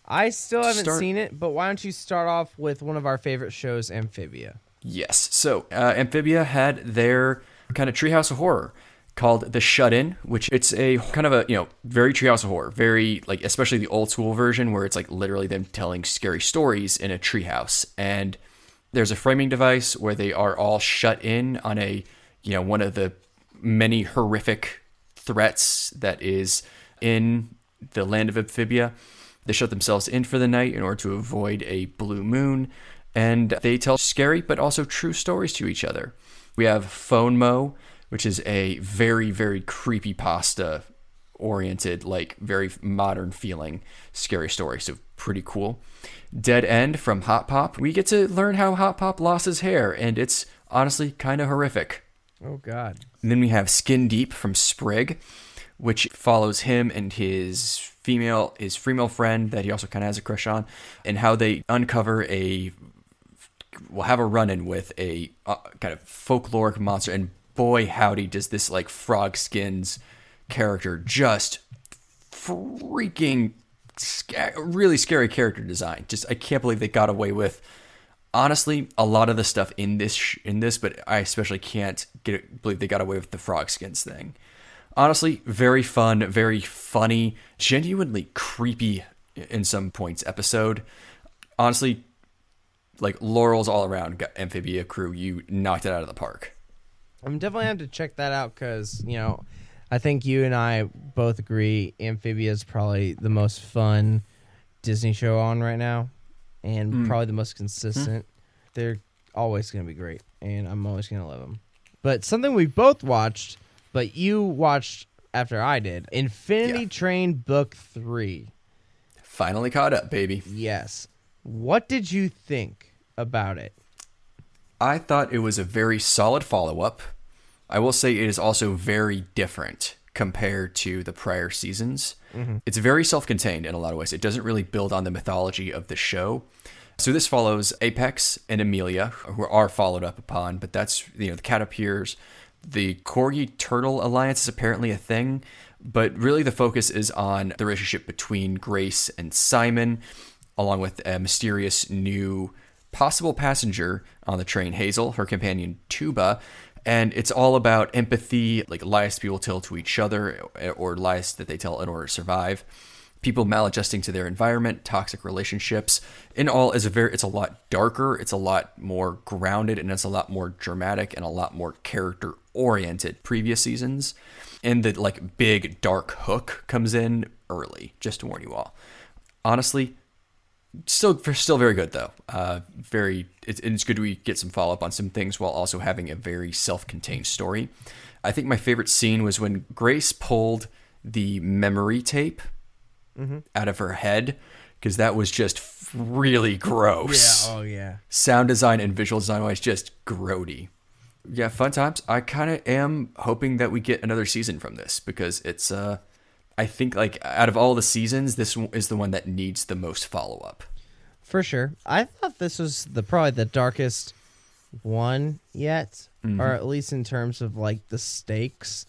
I still haven't Start- seen it. But why don't you start off with one of our favorite shows, Amphibia? Yes. So uh, Amphibia had their kind of Treehouse of Horror called The Shut In, which it's a kind of a you know very Treehouse of Horror, very like especially the old school version where it's like literally them telling scary stories in a treehouse, and there's a framing device where they are all shut in on a you know one of the many horrific threats that is in the land of Amphibia. They shut themselves in for the night in order to avoid a blue moon, and they tell scary but also true stories to each other. We have Phone Mo, which is a very, very creepy pasta oriented, like very modern feeling scary story. So pretty cool. Dead End from Hop Pop. We get to learn how Hop Pop lost his hair, and it's honestly kind of horrific. Oh God. And then we have Skin Deep from Sprig, which follows him and his female his female friend that he also kind of has a crush on, and how they uncover a will have a run in with a uh, kind of folkloric monster. And boy, howdy, does this like frog skins character just freaking really scary character design. Just I can't believe they got away with. Honestly, a lot of the stuff in this sh- in this, but I especially can't get believe they got away with the frog skins thing. Honestly, very fun, very funny, genuinely creepy in some points episode. Honestly, like laurels all around, got Amphibia crew. You knocked it out of the park. I'm definitely have to check that out because you know, I think you and I both agree Amphibia is probably the most fun Disney show on right now, and Mm. probably the most consistent. They're always gonna be great, and I'm always gonna love them. But something we both watched, but you watched after I did, Infinity Yeah. Train Book Three. Finally caught up, baby. Yes. What did you think about it? I thought it was a very solid follow up. I will say it is also very different compared to the prior seasons. Mm-hmm. It's very self contained in a lot of ways. It doesn't really build on the mythology of the show. So this follows Apex and Amelia, who are followed up upon, but that's, you know, the cat appears. The Corgi Turtle Alliance is apparently a thing, but really the focus is on the relationship between Grace and Simon, along with a mysterious new possible passenger on the train, Hazel, her companion Tuba. And it's all about empathy, like lies people tell to each other or lies that they tell in order to survive. People maladjusting to their environment, toxic relationships. In all, is a very it's a lot darker, it's a lot more grounded, and it's a lot more dramatic and a lot more character oriented previous seasons. And the like big dark hook comes in early, just to warn you all. Honestly, still still very good though. Uh, very it's, it's good we get some follow up on some things while also having a very self contained story. I think my favorite scene was when Grace pulled the memory tape out of her head because that was just really gross. Yeah. Oh yeah. Sound design and visual design wise, just grody. Yeah, fun times. I kind of am hoping that we get another season from this because it's uh I think like out of all the seasons, this one is the one that needs the most follow up. For sure. I thought this was the probably the darkest one yet, Mhm. or at least in terms of like the stakes.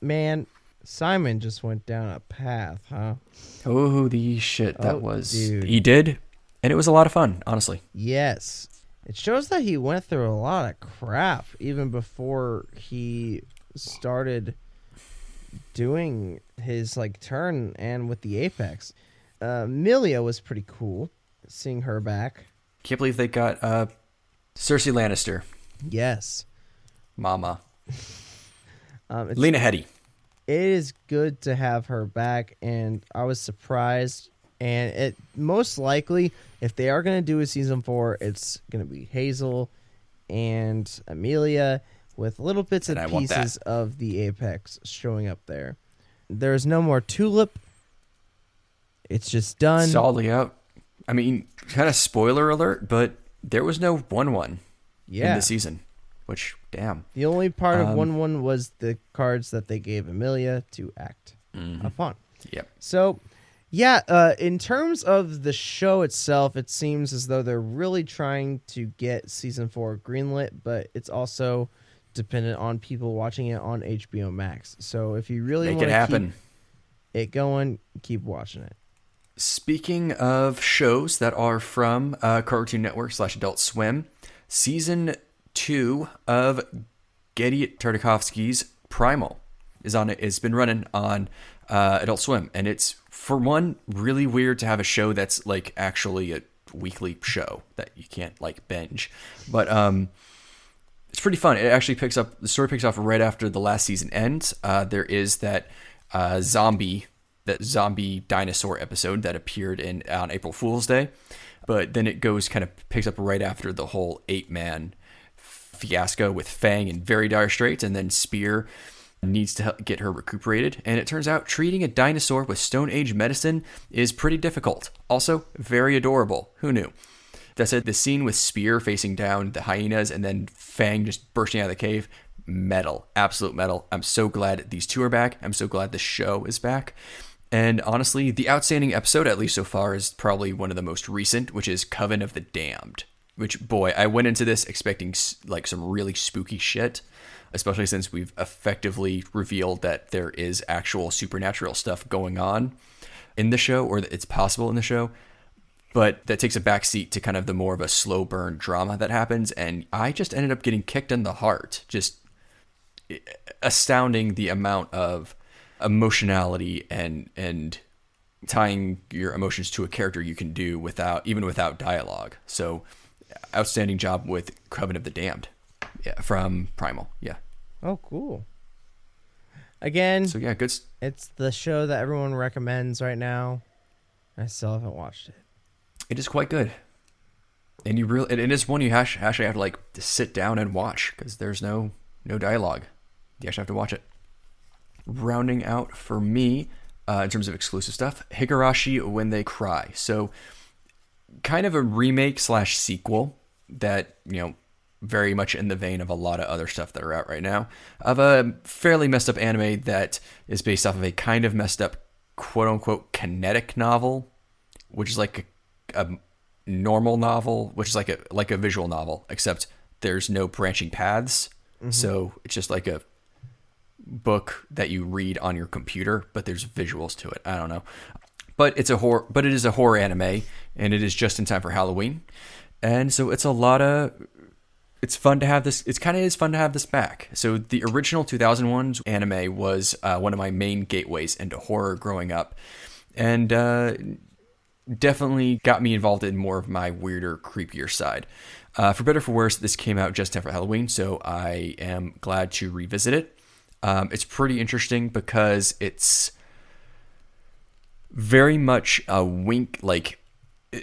Man, Simon just went down a path, huh? Oh, the shit that Oh, was. dude. He did, and it was a lot of fun, honestly. Yes. It shows that he went through a lot of crap even before he started doing his like turn and with the Apex. Uh, Milia was pretty cool seeing her back. Can't believe they got uh, Cersei Lannister, Yes. Mama, Um, Lena Headey. It is good to have her back, and I was surprised. And it most likely, if they are going to do a season four, it's going to be Hazel and Amelia with little bits and And I want that. pieces of the Apex showing up there. There's no more Tulip. It's just done. Solidly out. I mean, kind of spoiler alert, but there was no one one in the season, which damn. The only part of Um, one one was the cards that they gave Amelia to act Mm-hmm. upon. Yep. So, yeah, uh, in terms of the show itself, it seems as though they're really trying to get season four greenlit, but it's also dependent on people watching it on HBO Max. So if you really Make want it to happen. keep it going, keep watching it. Speaking of shows that are from uh, Cartoon Network slash Adult Swim, season two of Genndy Tartakovsky's Primal is on it. It's been running on uh, Adult Swim, and it's for one really weird to have a show that's like actually a weekly show that you can't like binge, but um, it's pretty fun. It actually picks up the story picks up right after the last season ends. Uh, there is that uh, zombie that zombie dinosaur episode that appeared in on April Fool's Day, but then it goes kind of picks up right after the whole ape man fiasco with Fang in very dire straits, and then Spear needs to help get her recuperated. And it turns out treating a dinosaur with Stone Age medicine is pretty difficult. Also, very adorable. Who knew? That said, the scene with Spear facing down the hyenas and then Fang just bursting out of the cave, metal, absolute metal. I'm so glad these two are back. I'm so glad the show is back. And honestly, the outstanding episode, at least so far, is probably one of the most recent, which is Coven of the Damned. Which, boy, I went into this expecting like some really spooky shit, especially since we've effectively revealed that there is actual supernatural stuff going on in the show, or that it's possible in the show. But that takes a backseat to kind of the more of a slow burn drama that happens and i just ended up getting kicked in the heart just eh, astounding the amount of emotionality and and tying your emotions to a character you can do without even without dialogue. So outstanding job with Covenant of the damned yeah from primal yeah Oh, cool. Again, so yeah good s- it's the show that everyone recommends right now. I still haven't watched it. it is quite good and you really it is one you hash, actually have to like sit down and watch because there's no no dialogue you actually have to watch it rounding out for me uh, in terms of exclusive stuff higurashi when they cry so kind of a remake slash sequel that you know very much in the vein of a lot of other stuff that are out right now of a fairly messed up anime that is based off of a kind of messed up quote unquote kinetic novel which is like a, a normal novel which is like a like a visual novel except there's no branching paths. Mm-hmm. So it's just like a book that you read on your computer but there's visuals to it. I don't know. But it's a horror but it is a horror anime and it is just in time for halloween. And so it's a lot of it's fun to have this it's kind of is fun to have this back. So the original 2001 anime was uh, one of my main gateways into horror growing up. And uh, definitely got me involved in more of my weirder creepier side. Uh, for better or for worse this came out just after halloween so i am glad to revisit it. Um, it's pretty interesting because it's very much a wink like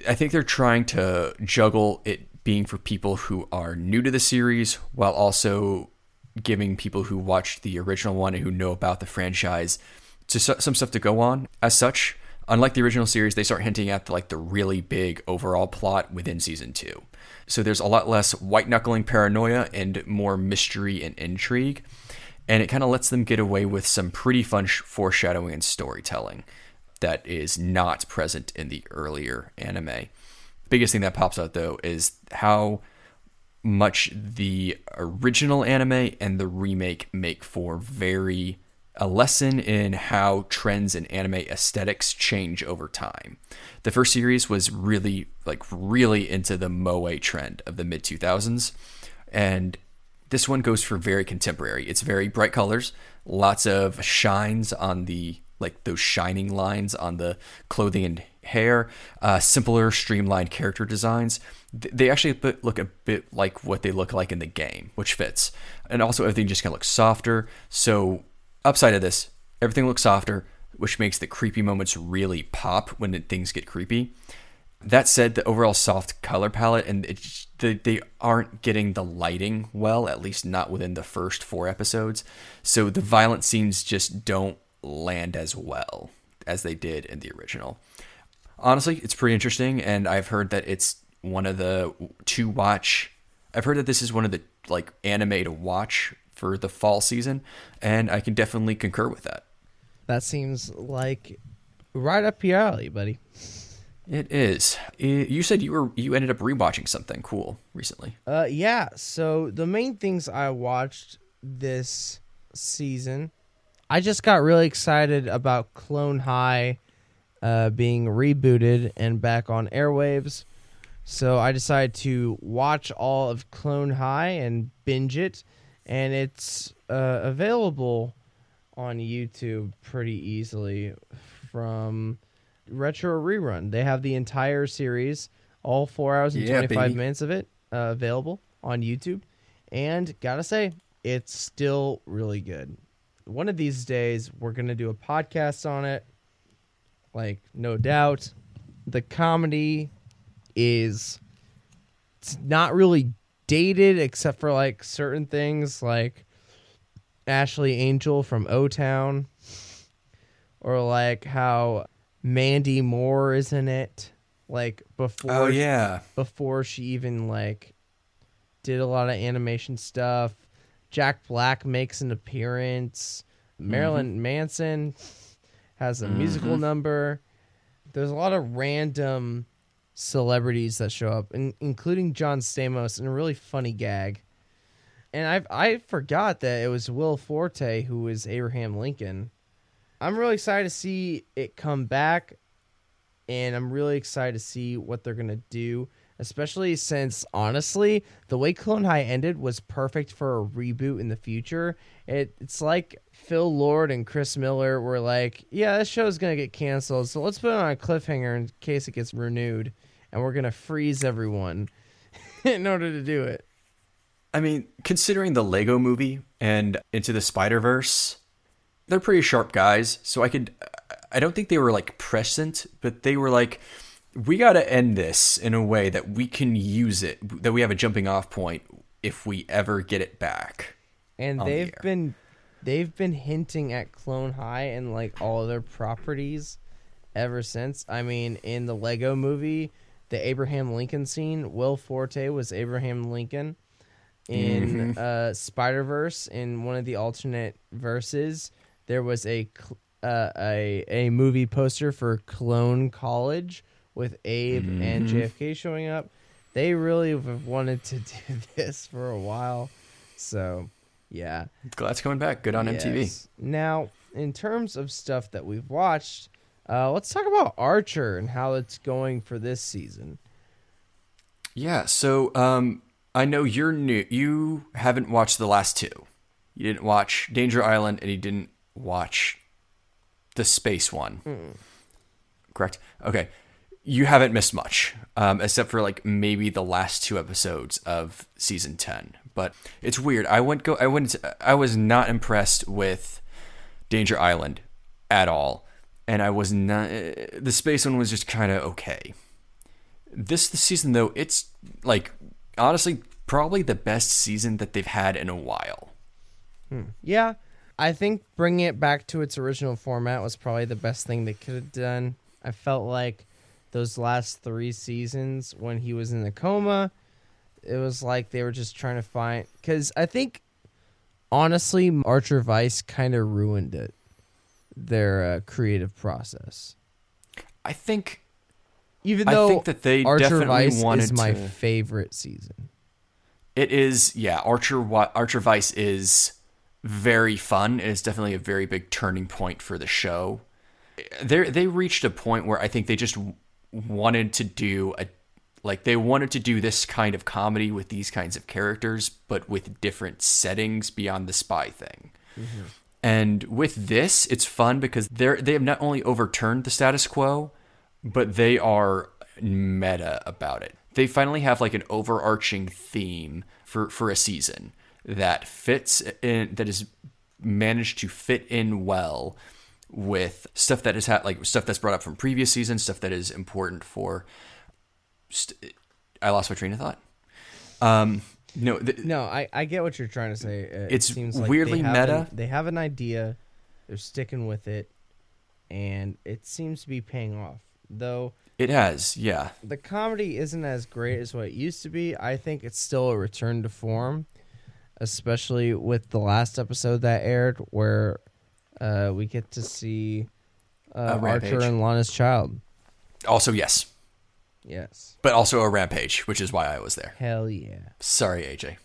i think they're trying to juggle it being for people who are new to the series while also giving people who watched the original one and who know about the franchise to so- some stuff to go on. As such unlike the original series they start hinting at like the really big overall plot within season two. So there's a lot less white knuckling paranoia and more mystery and intrigue and it kind of lets them get away with some pretty fun sh- foreshadowing and storytelling that is not present in the earlier anime. Biggest thing that pops out though is how much the original anime and the remake make for very a lesson in how trends in anime aesthetics change over time. The first series was really like really into the moe trend of the mid 2000s and this one goes for very contemporary. It's very bright colors, lots of shines on the like those shining lines on the clothing and hair, uh, simpler, streamlined character designs. They actually look a bit like what they look like in the game, which fits. And also, everything just kind of looks softer. So, upside of this, Everything looks softer, which makes the creepy moments really pop when things get creepy. That said, the overall soft color palette and it, they, they aren't getting the lighting well, at least not within the first four episodes. So the violent scenes just don't land as well as they did in the original. Honestly, it's pretty interesting, and I've heard that it's one of the to watch. I've heard that this is one of the like anime to watch for the fall season, and I can definitely concur with that. That seems like right up your alley, buddy. It is. You said you were you ended up rewatching something cool recently. Uh, yeah. So the main things I watched this season, I just got really excited about Clone High, uh, being rebooted and back on airwaves. So I decided to watch all of Clone High and binge it, and it's uh, available on YouTube pretty easily from Retro Rerun. They have the entire series, all four hours and Yeah, 25 baby. minutes of it uh, available on YouTube. And gotta say, it's still really good. One of these days, we're gonna do a podcast on it. Like, no doubt. The comedy is it's not really dated except for like certain things like Ashley Angel from O Town or like how Mandy Moore is in it like before Oh, yeah. before she even like did a lot of animation stuff. Jack Black makes an appearance. Marilyn Manson has a musical Mhm. number. There's a lot of random celebrities that show up, in, including John Stamos in a really funny gag. And I I forgot that it was Will Forte who was Abraham Lincoln. I'm really excited to see it come back, and I'm really excited to see what they're gonna do. Especially since honestly, the way Clone High ended was perfect for a reboot in the future. It it's like Phil Lord and Chris Miller were like, "Yeah, this show's gonna get canceled, so let's put it on a cliffhanger in case it gets renewed, and we're gonna freeze everyone in order to do it." I mean, considering the Lego movie and Into the Spider Verse, they're pretty sharp guys. So I could, I don't think they were like prescient, but they were like, we got to end this in a way that we can use it, that we have a jumping off point if we ever get it back. and they've air. been they've been hinting at Clone High and like all their properties ever since. I mean, in the Lego movie, the Abraham Lincoln scene, Will Forte was Abraham Lincoln. In Mhm. uh, Spider Verse, in one of the alternate verses, there was a cl- uh, a a movie poster for Clone College with Abe and Mhm. JFK showing up. They really have wanted to do this for a while, so yeah. Glad it's coming back. Good on MTV. Now, in terms of stuff that we've watched, uh, let's talk about Archer and how it's going for this season. Yeah. So, um, I know you're new. You haven't watched the last two. You didn't watch Danger Island, and you didn't watch the space one. Correct. Okay. You haven't missed much, um, except for like maybe the last two episodes of season ten. But it's weird. I went go. I went. I was not impressed with Danger Island at all, and I was not. The space one was just kind of okay this the season though it's like honestly probably the best season that they've had in a while Yeah, I think bringing it back to its original format was probably the best thing they could have done. I felt like those last three seasons when he was in the coma, it was like they were just trying to find. Because I think, honestly, Archer Vice kind of ruined it, their uh, creative process. i think Even I though think that they Archer definitely Vice wanted is my to- favorite season. it is yeah Archer Archer Vice is very fun it is definitely a very big turning point for the show they they reached a point where i think they just wanted to do a like they wanted to do this kind of comedy with these kinds of characters but with different settings beyond the spy thing mm-hmm. And with this, it's fun because they're they have not only overturned the status quo, but they are meta about it. They finally have like an overarching theme for for a season that fits in that is managed to fit in well with stuff that is ha- like stuff that's brought up from previous seasons, stuff that is important for. St- I lost my train of thought. Um, no, th- No, I, I get what you're trying to say. It It's seems like weirdly they meta. An, they have an idea, they're sticking with it, and it seems to be paying off. Though it has, yeah. the comedy isn't as great as what it used to be, I think it's still a return to form, especially with the last episode that aired where uh, we get to see uh, Archer and Lana's child. Also, yes, Yes. but also a rampage, which is why I was there. Hell yeah. Sorry, AJ.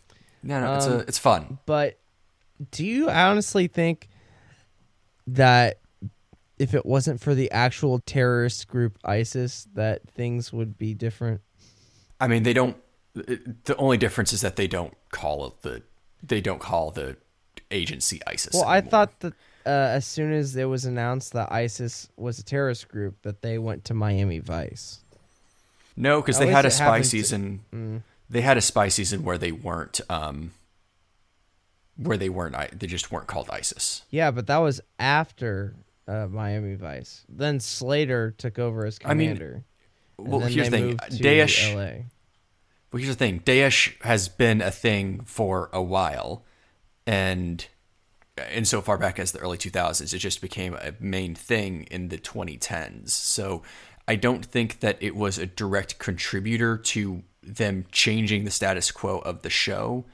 No, no, it's a, Um, it's fun. But do you honestly think that if it wasn't for the actual terrorist group ISIS, that things would be different? I mean, they don't. it- The only difference is that they don't call it the. They don't call the agency ISIS. Well, I thought that uh, as soon as it was announced that ISIS was a terrorist group, that they went to Miami Vice. no, because they had a spy happened to- season. Mm. They had a spy season where they weren't. um Where they weren't. They just weren't called ISIS. Yeah, but that was after uh, Miami Vice. Then Slater took over as I mean, commander. Well, here's the thing. Daesh. LA. Well, here's the thing. Daesh has been a thing for a while, and in so far back as the early 2000s, it just became a main thing in the 2010s. So I don't think that it was a direct contributor to them changing the status quo of the show.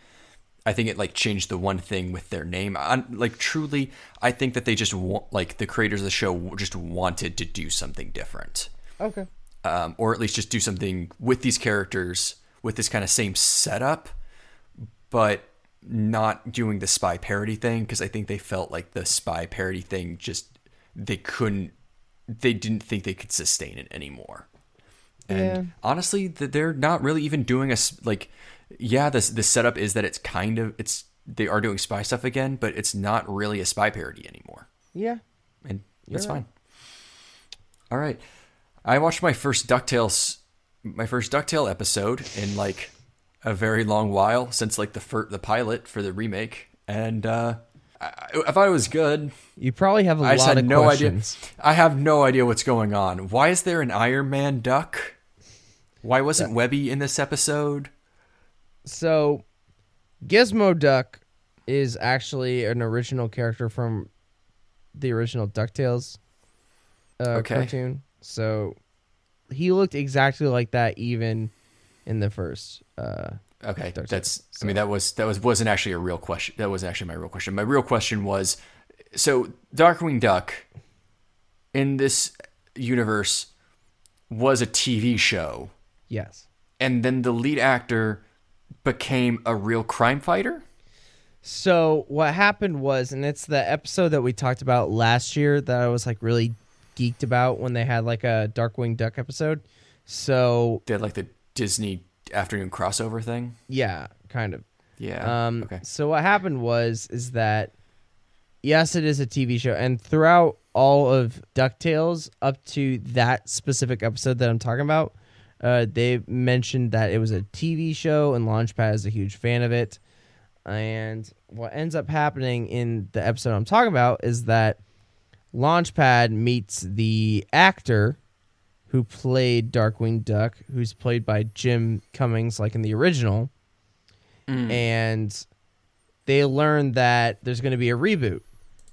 I think it like changed the one thing with their name. i like truly, I think that they just want like the creators of the show just wanted to do something different Okay. um, or at least just do something with these characters with this kind of same setup, but not doing the spy parody thing because I think they felt like the spy parody thing just they couldn't, they didn't think they could sustain it anymore. And Yeah. honestly, th- they're not really even doing a like, yeah, this the setup is that it's kind of it's they are doing spy stuff again, but it's not really a spy parody anymore Yeah. and that's right. fine. All right, I watched my first Ducktales, my first Ducktale episode in like a very long while since like the fir- the pilot for the remake, and uh, I, I thought it was good. You probably have a I lot of no questions. idea. I have no idea what's going on. Why is there an Iron Man duck? Why wasn't Webby in this episode? So, Gizmo Duck is actually an original character from the original Ducktales uh, Okay. cartoon. So, he looked exactly like that even in the first. Uh, Okay, that's. I mean, that was that was wasn't actually a real question. That wasn't actually my real question. My real question was, so Darkwing Duck, in this universe, was a TV show, yes. and then the lead actor became a real crime fighter. So what happened was, and it's the episode that we talked about last year that I was like really geeked about when they had like a Darkwing Duck episode. So They had like the Disney afternoon crossover thing. yeah, kind of. Yeah. Um, okay. So what happened was is that yes, it is a TV show, and throughout all of Ducktales up to that specific episode that I'm talking about, uh, they mentioned that it was a TV show, and Launchpad is a huge fan of it. And what ends up happening in the episode I'm talking about is that Launchpad meets the actor who played Darkwing Duck, who's played by Jim Cummings, like in the original mm. and they learn that there's going to be a reboot.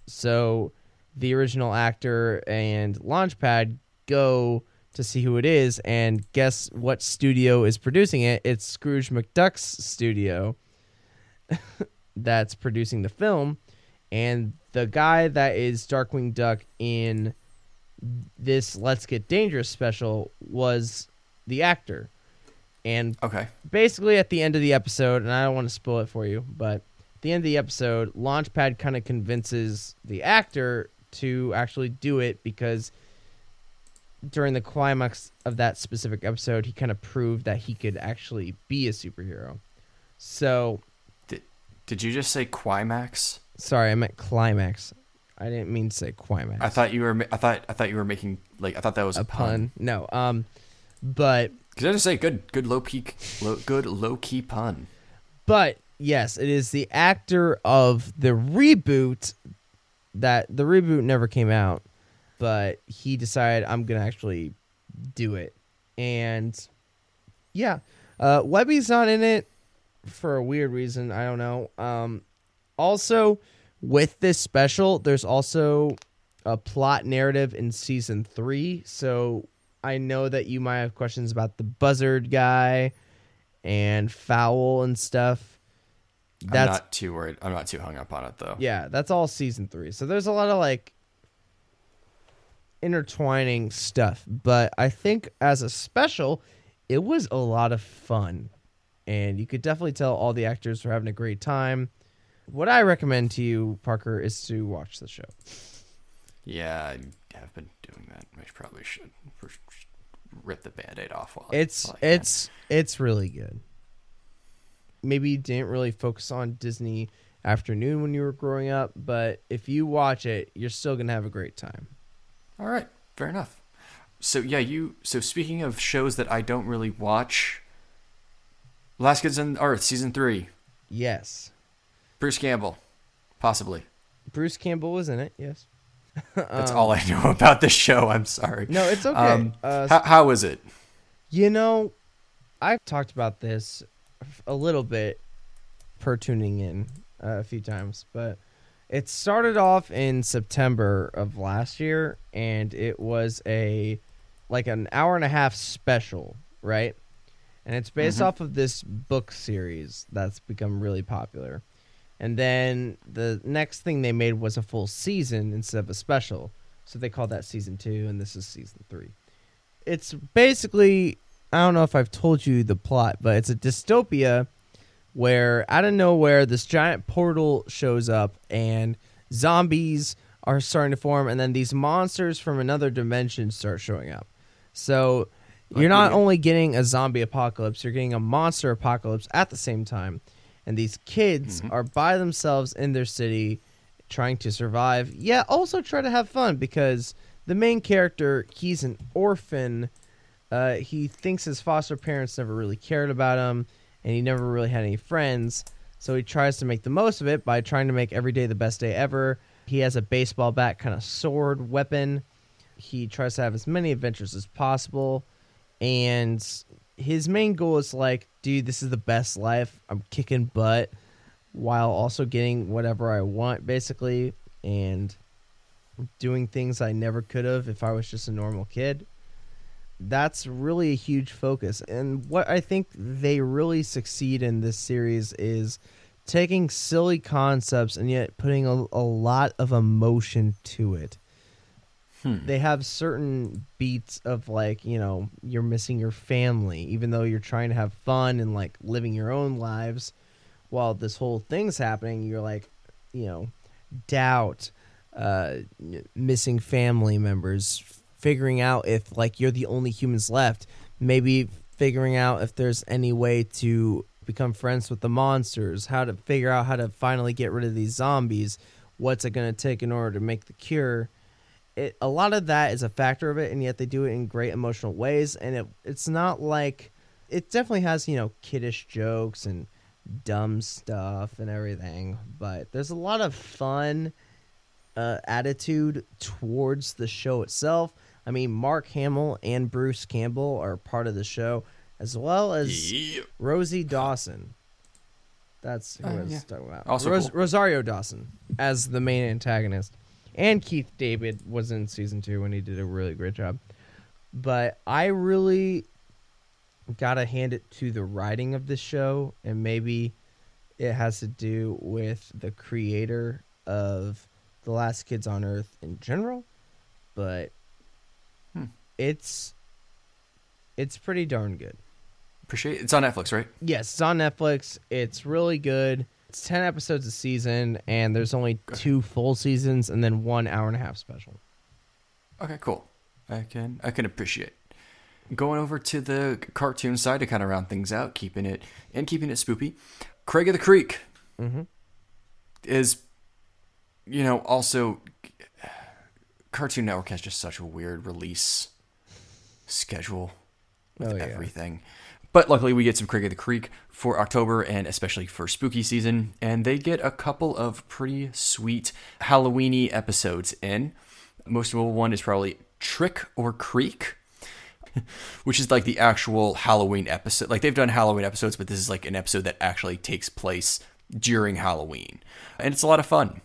So the original actor and Launchpad go to see who it is, and guess what studio is producing it? It's Scrooge McDuck's studio that's producing the film, and the guy that is Darkwing Duck in this Let's Get Dangerous special was the actor. And Okay. basically at the end of the episode, and I don't want to spoil it for you, but at the end of the episode, Launchpad kind of convinces the actor to actually do it because during the climax of that specific episode, he kind of proved that he could actually be a superhero. So, Did, did you just say climax? sorry, I meant climax. I didn't mean to say climax. I thought you were. I thought. I thought you were making like. I thought that was a a, pun. No, um, but Because I just say good, good low peak, low, good low key pun. But Yes, it is the actor of the reboot that the reboot never came out, but he decided I'm gonna actually do it. And yeah, uh, Webby's not in it for a weird reason. I don't know. Um, also, with this special, there's also a plot narrative in season three. So I know that you might have questions about the buzzard guy and foul and stuff. I'm That's not too worried. I'm not too hung up on it though. yeah, that's all season three. So there's a lot of like intertwining stuff. But I think as a special, it was a lot of fun. And you could definitely tell all the actors were having a great time. What I recommend to you, Parker, is to watch the show. Yeah, I have been doing that. I probably should rip the band-aid off while It's while it's it's really good. Maybe you didn't really focus on Disney afternoon when you were growing up, but if you watch it, you're still gonna have a great time. All right, fair enough. So yeah, you. So speaking of shows that I don't really watch, Last Kids on Earth season three. Yes. Bruce Campbell, possibly. Bruce Campbell was in it, yes. That's Um, all I know about this show. I'm sorry. No, it's okay. Um, Uh, how, how was it? You know, I've talked about this a little bit per tuning in uh, a few times, but it started off in September of last year, and it was a like an hour and a half special, right? And it's based Mhm. off of this book series that's become really popular. And then the next thing they made was a full season instead of a special. So they called that season two, and this is season three. It's basically, I don't know if I've told you the plot, but it's a dystopia where out of nowhere this giant portal shows up and zombies are starting to form, and then these monsters from another dimension start showing up. So you're not only getting a zombie apocalypse, you're getting a monster apocalypse at the same time. And these kids are by themselves in their city trying to survive. Yeah, also try to have fun because the main character, he's an orphan. Uh, he thinks his foster parents never really cared about him and he never really had any friends. So he tries to make the most of it by trying to make every day the best day ever. He has a baseball bat kind of sword weapon. He tries to have as many adventures as possible. And his main goal is like, dude, this is the best life. I'm kicking butt while also getting whatever I want, basically, and doing things I never could have if I was just a normal kid. That's really a huge focus. And what I think they really succeed in this series is taking silly concepts and yet putting a, a lot of emotion to it they have certain beats of like you know you're missing your family even though you're trying to have fun and like living your own lives. While this whole thing's happening you're like you know doubt uh missing family members figuring out if like you're the only humans left. Maybe figuring out if there's any way to become friends with the monsters how to figure out how to finally get rid of these zombies. What's it going to take in order to make the cure it a lot of that is a factor of it and yet they do it in great emotional ways and it it's not like it definitely has you know kiddish jokes and dumb stuff and everything but there's a lot of fun uh, attitude towards the show itself i mean mark hamill and bruce campbell are part of the show as well as Yep. rosie dawson that's who Oh, I was yeah. talking about. Also Ros- cool. Rosario Dawson as the main antagonist. And Keith David was in season two and he did a really great job. But I really gotta hand it to the writing of this show, and maybe it has to do with the creator of The Last Kids on Earth in general. But Hmm. it's it's pretty darn good. Appreciate it. It's on Netflix, right? Yes, it's on Netflix. It's really good. It's 10 episodes a season, and there's only two full seasons and then one hour and a half special. Okay, cool. I can I can appreciate. Going over to the cartoon side to kind of round things out, keeping it and keeping it spoopy. Craig of the Creek Mhm. is, you know, also Cartoon Network has just such a weird release schedule with Oh, yeah. everything. But luckily, we get some Craig of the Creek for October and especially for spooky season. And they get a couple of pretty sweet Halloweeny episodes in. Most notable one is probably Trick or Creek, which is like the actual Halloween episode. Like they've done Halloween episodes, but this is like an episode that actually takes place during Halloween. And it's a lot of fun.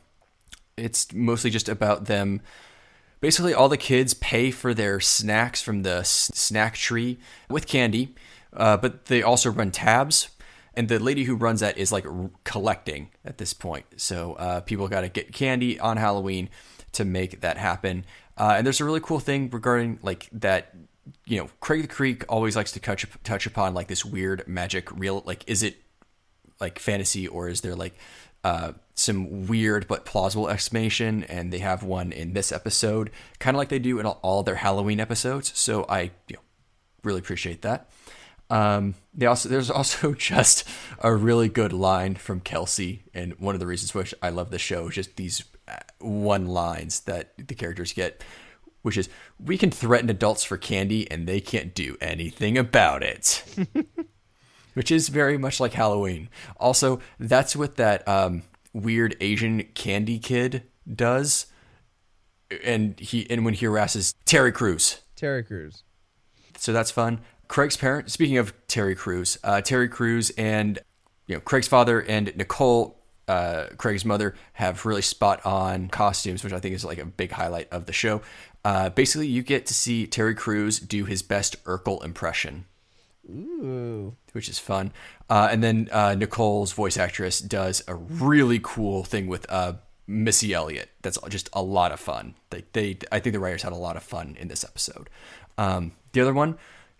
It's mostly just about them. Basically, all the kids pay for their snacks from the s- snack tree with candy, uh, but they also run tabs. And the lady who runs that is like collecting at this point. So uh, people got to get candy on Halloween to make that happen. Uh, and there's a really cool thing regarding like that. You know, Craig the Creek always likes to touch touch upon like this weird magic real. Like, is it like fantasy or is there like uh, some weird but plausible explanation? And they have one in this episode, kind of like they do in all, all their Halloween episodes. So I you know, really appreciate that. Um, they also there's also just a really good line from Kelsey, and one of the reasons which I love the show is just these uh, one lines that the characters get, which is we can threaten adults for candy and they can't do anything about it. which is very much like Halloween. Also, that's what that um, weird Asian candy kid does, and he and when he harasses Terry Crews. Terry Crews. So that's fun. Craig's parents, Speaking of Terry Crews, uh, Terry Crews and you know Craig's father and Nicole, uh, Craig's mother, have really spot on costumes, which I think is like a big highlight of the show. Uh, basically, you get to see Terry Crews do his best Urkel impression Ooh. which is fun. Uh, and then uh, Nicole's voice actress does a really cool thing with uh, Missy Elliott. That's just a lot of fun. They, they, I think the writers had a lot of fun in this episode. Um, the other one,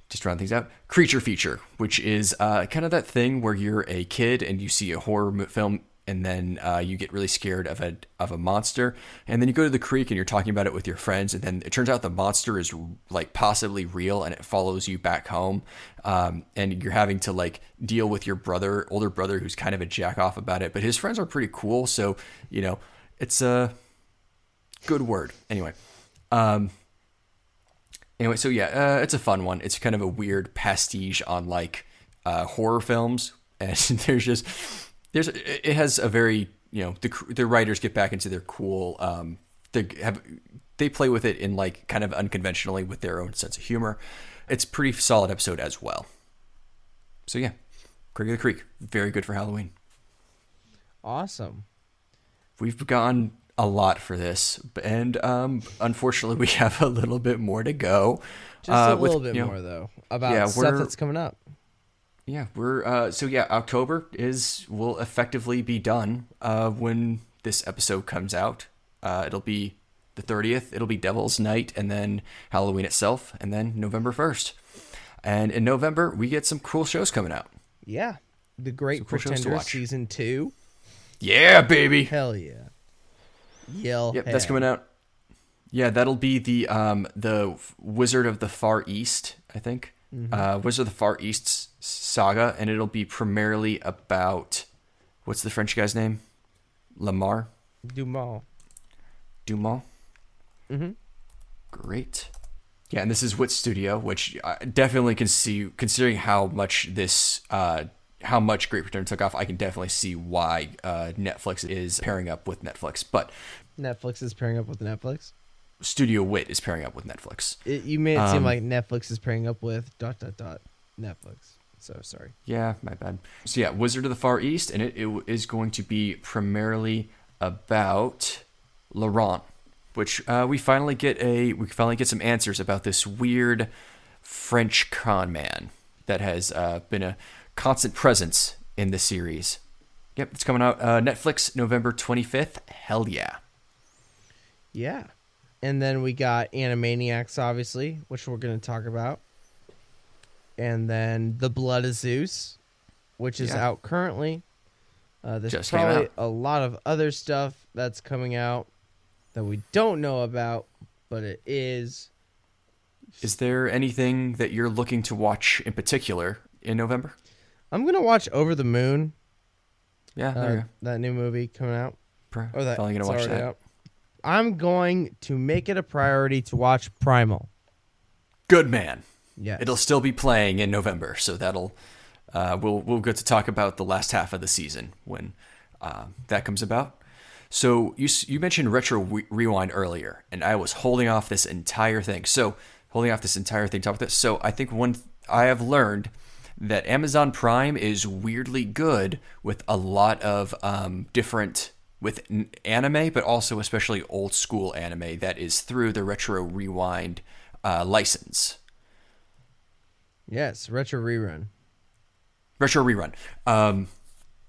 just round things out, Creature Feature, which is uh, kind of that thing where you're a kid and you see a horror film and then uh, you get really scared of a of a monster, and then you go to the creek and you're talking about it with your friends, and then it turns out the monster is like possibly real and it follows you back home, um, and you're having to like deal with your brother, older brother, who's kind of a jack off about it, but his friends are pretty cool, so you know it's a good word anyway. Um, anyway, so yeah, uh, it's a fun one. It's kind of a weird pastiche on like uh, horror films, and there's just there's it has a very you know the the writers get back into their cool um they have they play with it in like kind of unconventionally with their own sense of humor. It's pretty solid episode as well. So yeah, Craig of the Creek, very good for Halloween. Awesome. We've gone a lot for this, and um, unfortunately, we have a little bit more to go. Just uh, a with, little bit you know, more though about yeah, stuff that's coming up. Yeah, we're uh, so yeah. October is will effectively be done uh, when this episode comes out. Uh, it'll be the thirtieth. It'll be Devil's Night, and then Halloween itself, and then November first. And in November, we get some cool shows coming out. Yeah, the Great cool Pretender season two. Yeah, baby. Hell yeah. Yell. Yep, that's coming out. Yeah, that'll be the um the Wizard of the Far East, I think. Mhm. Uh, Wizard of the Far East saga, and it'll be primarily about what's the French guy's name? Lamar Dumas. Dumont. Mm-hmm. Great. Yeah, and this is Wit Studio, which I definitely can see, considering how much this, uh, how much Great Return took off. I can definitely see why uh, Netflix is pairing up with Netflix, but Netflix is pairing up with Netflix. Studio Wit is pairing up with Netflix. It, you made it seem Um, like Netflix is pairing up with dot dot dot Netflix. So sorry. Yeah, my bad. So yeah, Wizard of the Far East, and it, it is going to be primarily about Laurent, which uh, we finally get a we finally get some answers about this weird French con man that has uh, been a constant presence in the series. Yep, it's coming out uh, Netflix November twenty fifth. Hell yeah! Yeah. And then we got Animaniacs, obviously, which we're going to talk about. And then The Blood of Zeus, which is Yeah. out currently. Uh, there's Just probably a lot of other stuff that's coming out that we don't know about, but it is. Is there anything that you're looking to watch in particular in November? I'm going to watch Over the Moon. Yeah, there uh, you go. that new movie coming out. Pro- Or that, finally gonna watch that. out. I'm going to make it a priority to watch Primal. Good man. Yeah, It'll still be playing in November, so that'll uh, we'll we'll get to talk about the last half of the season when uh, that comes about. So you you mentioned retro Re- rewind earlier, and I was holding off this entire thing. So holding off this entire thing to talk about this. So I think one I have learned that Amazon Prime is weirdly good with a lot of um, different with anime, but also especially old school anime that is through the retro rewind uh, license. Yes, retro rerun. retro rerun. Um,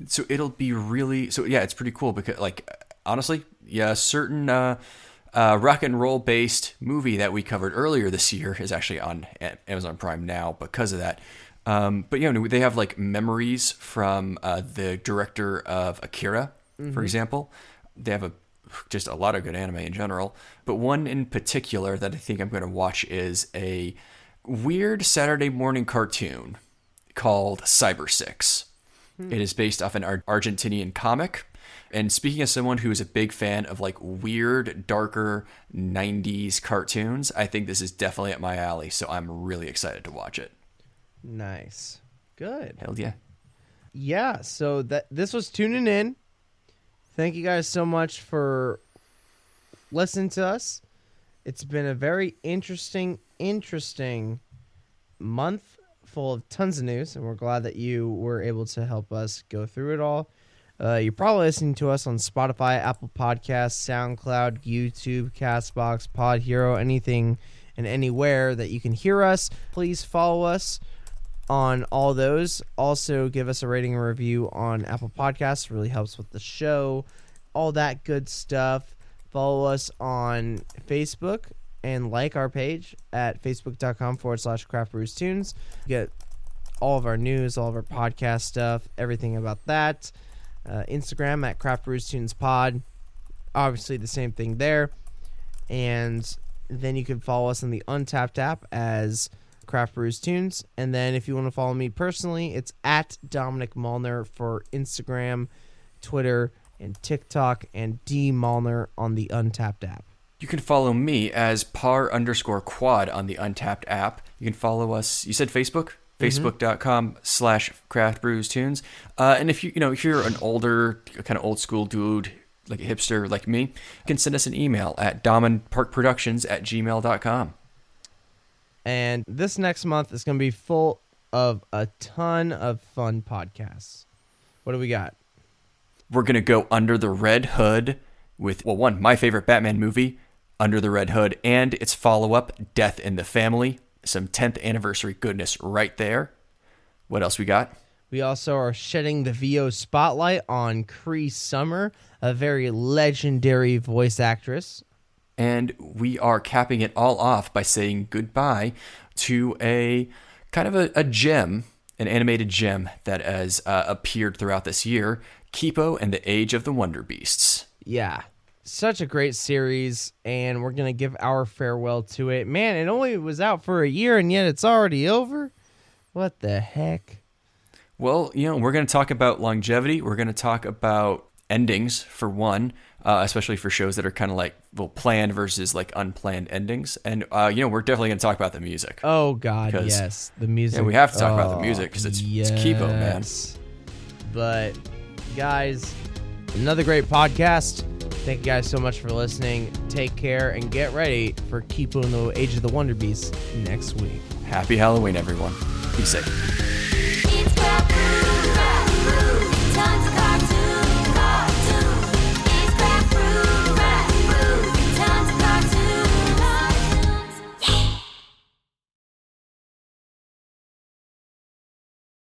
so it'll be really so yeah, it's pretty cool because like honestly, yeah, certain uh, uh, rock and roll based movie that we covered earlier this year is actually on Amazon Prime now because of that. Um, but you know they have like memories from uh, the director of Akira, for Mhm. example. They have a just a lot of good anime in general, but one in particular that I think I'm going to watch is a weird Saturday morning cartoon called Cybersix. Hmm. It is based off an Ar- Argentinian comic. And speaking as someone who is a big fan of like weird, darker 90s cartoons, I think this is definitely up my alley. So I'm really excited to watch it. Nice. Good. Hell yeah. Yeah, so that this was tuning in. Thank you guys so much for listening to us. It's been a very interesting, interesting month full of tons of news, and we're glad that you were able to help us go through it all. Uh, you're probably listening to us on Spotify, Apple Podcasts, SoundCloud, YouTube, Castbox, Pod Hero, anything and anywhere that you can hear us. Please follow us on all those. Also, give us a rating and review on Apple Podcasts. Really helps with the show. All that good stuff. Follow us on Facebook and like our page at facebook.com forward slash craft brews tunes. Get all of our news, all of our podcast stuff, everything about that. Uh, Instagram at craft brews tunes pod. Obviously, the same thing there. And then you can follow us on the Untappd app as Craft Brews Tunes. And then if you want to follow me personally, it's at Dominic Malner for Instagram, Twitter, and TikTok, and D Malner on the Untappd app. You can follow me as par underscore quad on the Untappd app. You can follow us. You said Facebook? Facebook.com slash craft brews tunes. Uh, and if you, you know, if you're an older, kind of old school dude, like a hipster like me, you can send us an email at dominparkproductions at gmail.com. And this next month is going to be full of a ton of fun podcasts. What do we got? We're going to go under the red hood with, well, one, my favorite Batman movie, Under the Red Hood, and its follow up, Death in the Family. Some 10th anniversary goodness right there. What else we got? We also are shedding the VO spotlight on Cree Summer, a very legendary voice actress. And we are capping it all off by saying goodbye to a kind of a, a gem, an animated gem that has uh, appeared throughout this year Kipo and the Age of the Wonder Beasts. Yeah. Such a great series, and we're going to give our farewell to it. Man, it only was out for a year, and yet it's already over. What the heck? Well, you know, we're going to talk about longevity. We're going to talk about endings for one, uh, especially for shows that are kind of like well planned versus like unplanned endings. And uh, you know, we're definitely going to talk about the music. Oh God, yes, the music. Yeah, we have to talk about the Oh, music because it's, it's Kipo, man. But guys, another great podcast. Thank you guys so much for listening. Take care and get ready for Kipo and the Age of the Wonder Beasts next week. Happy Halloween, everyone. Be safe.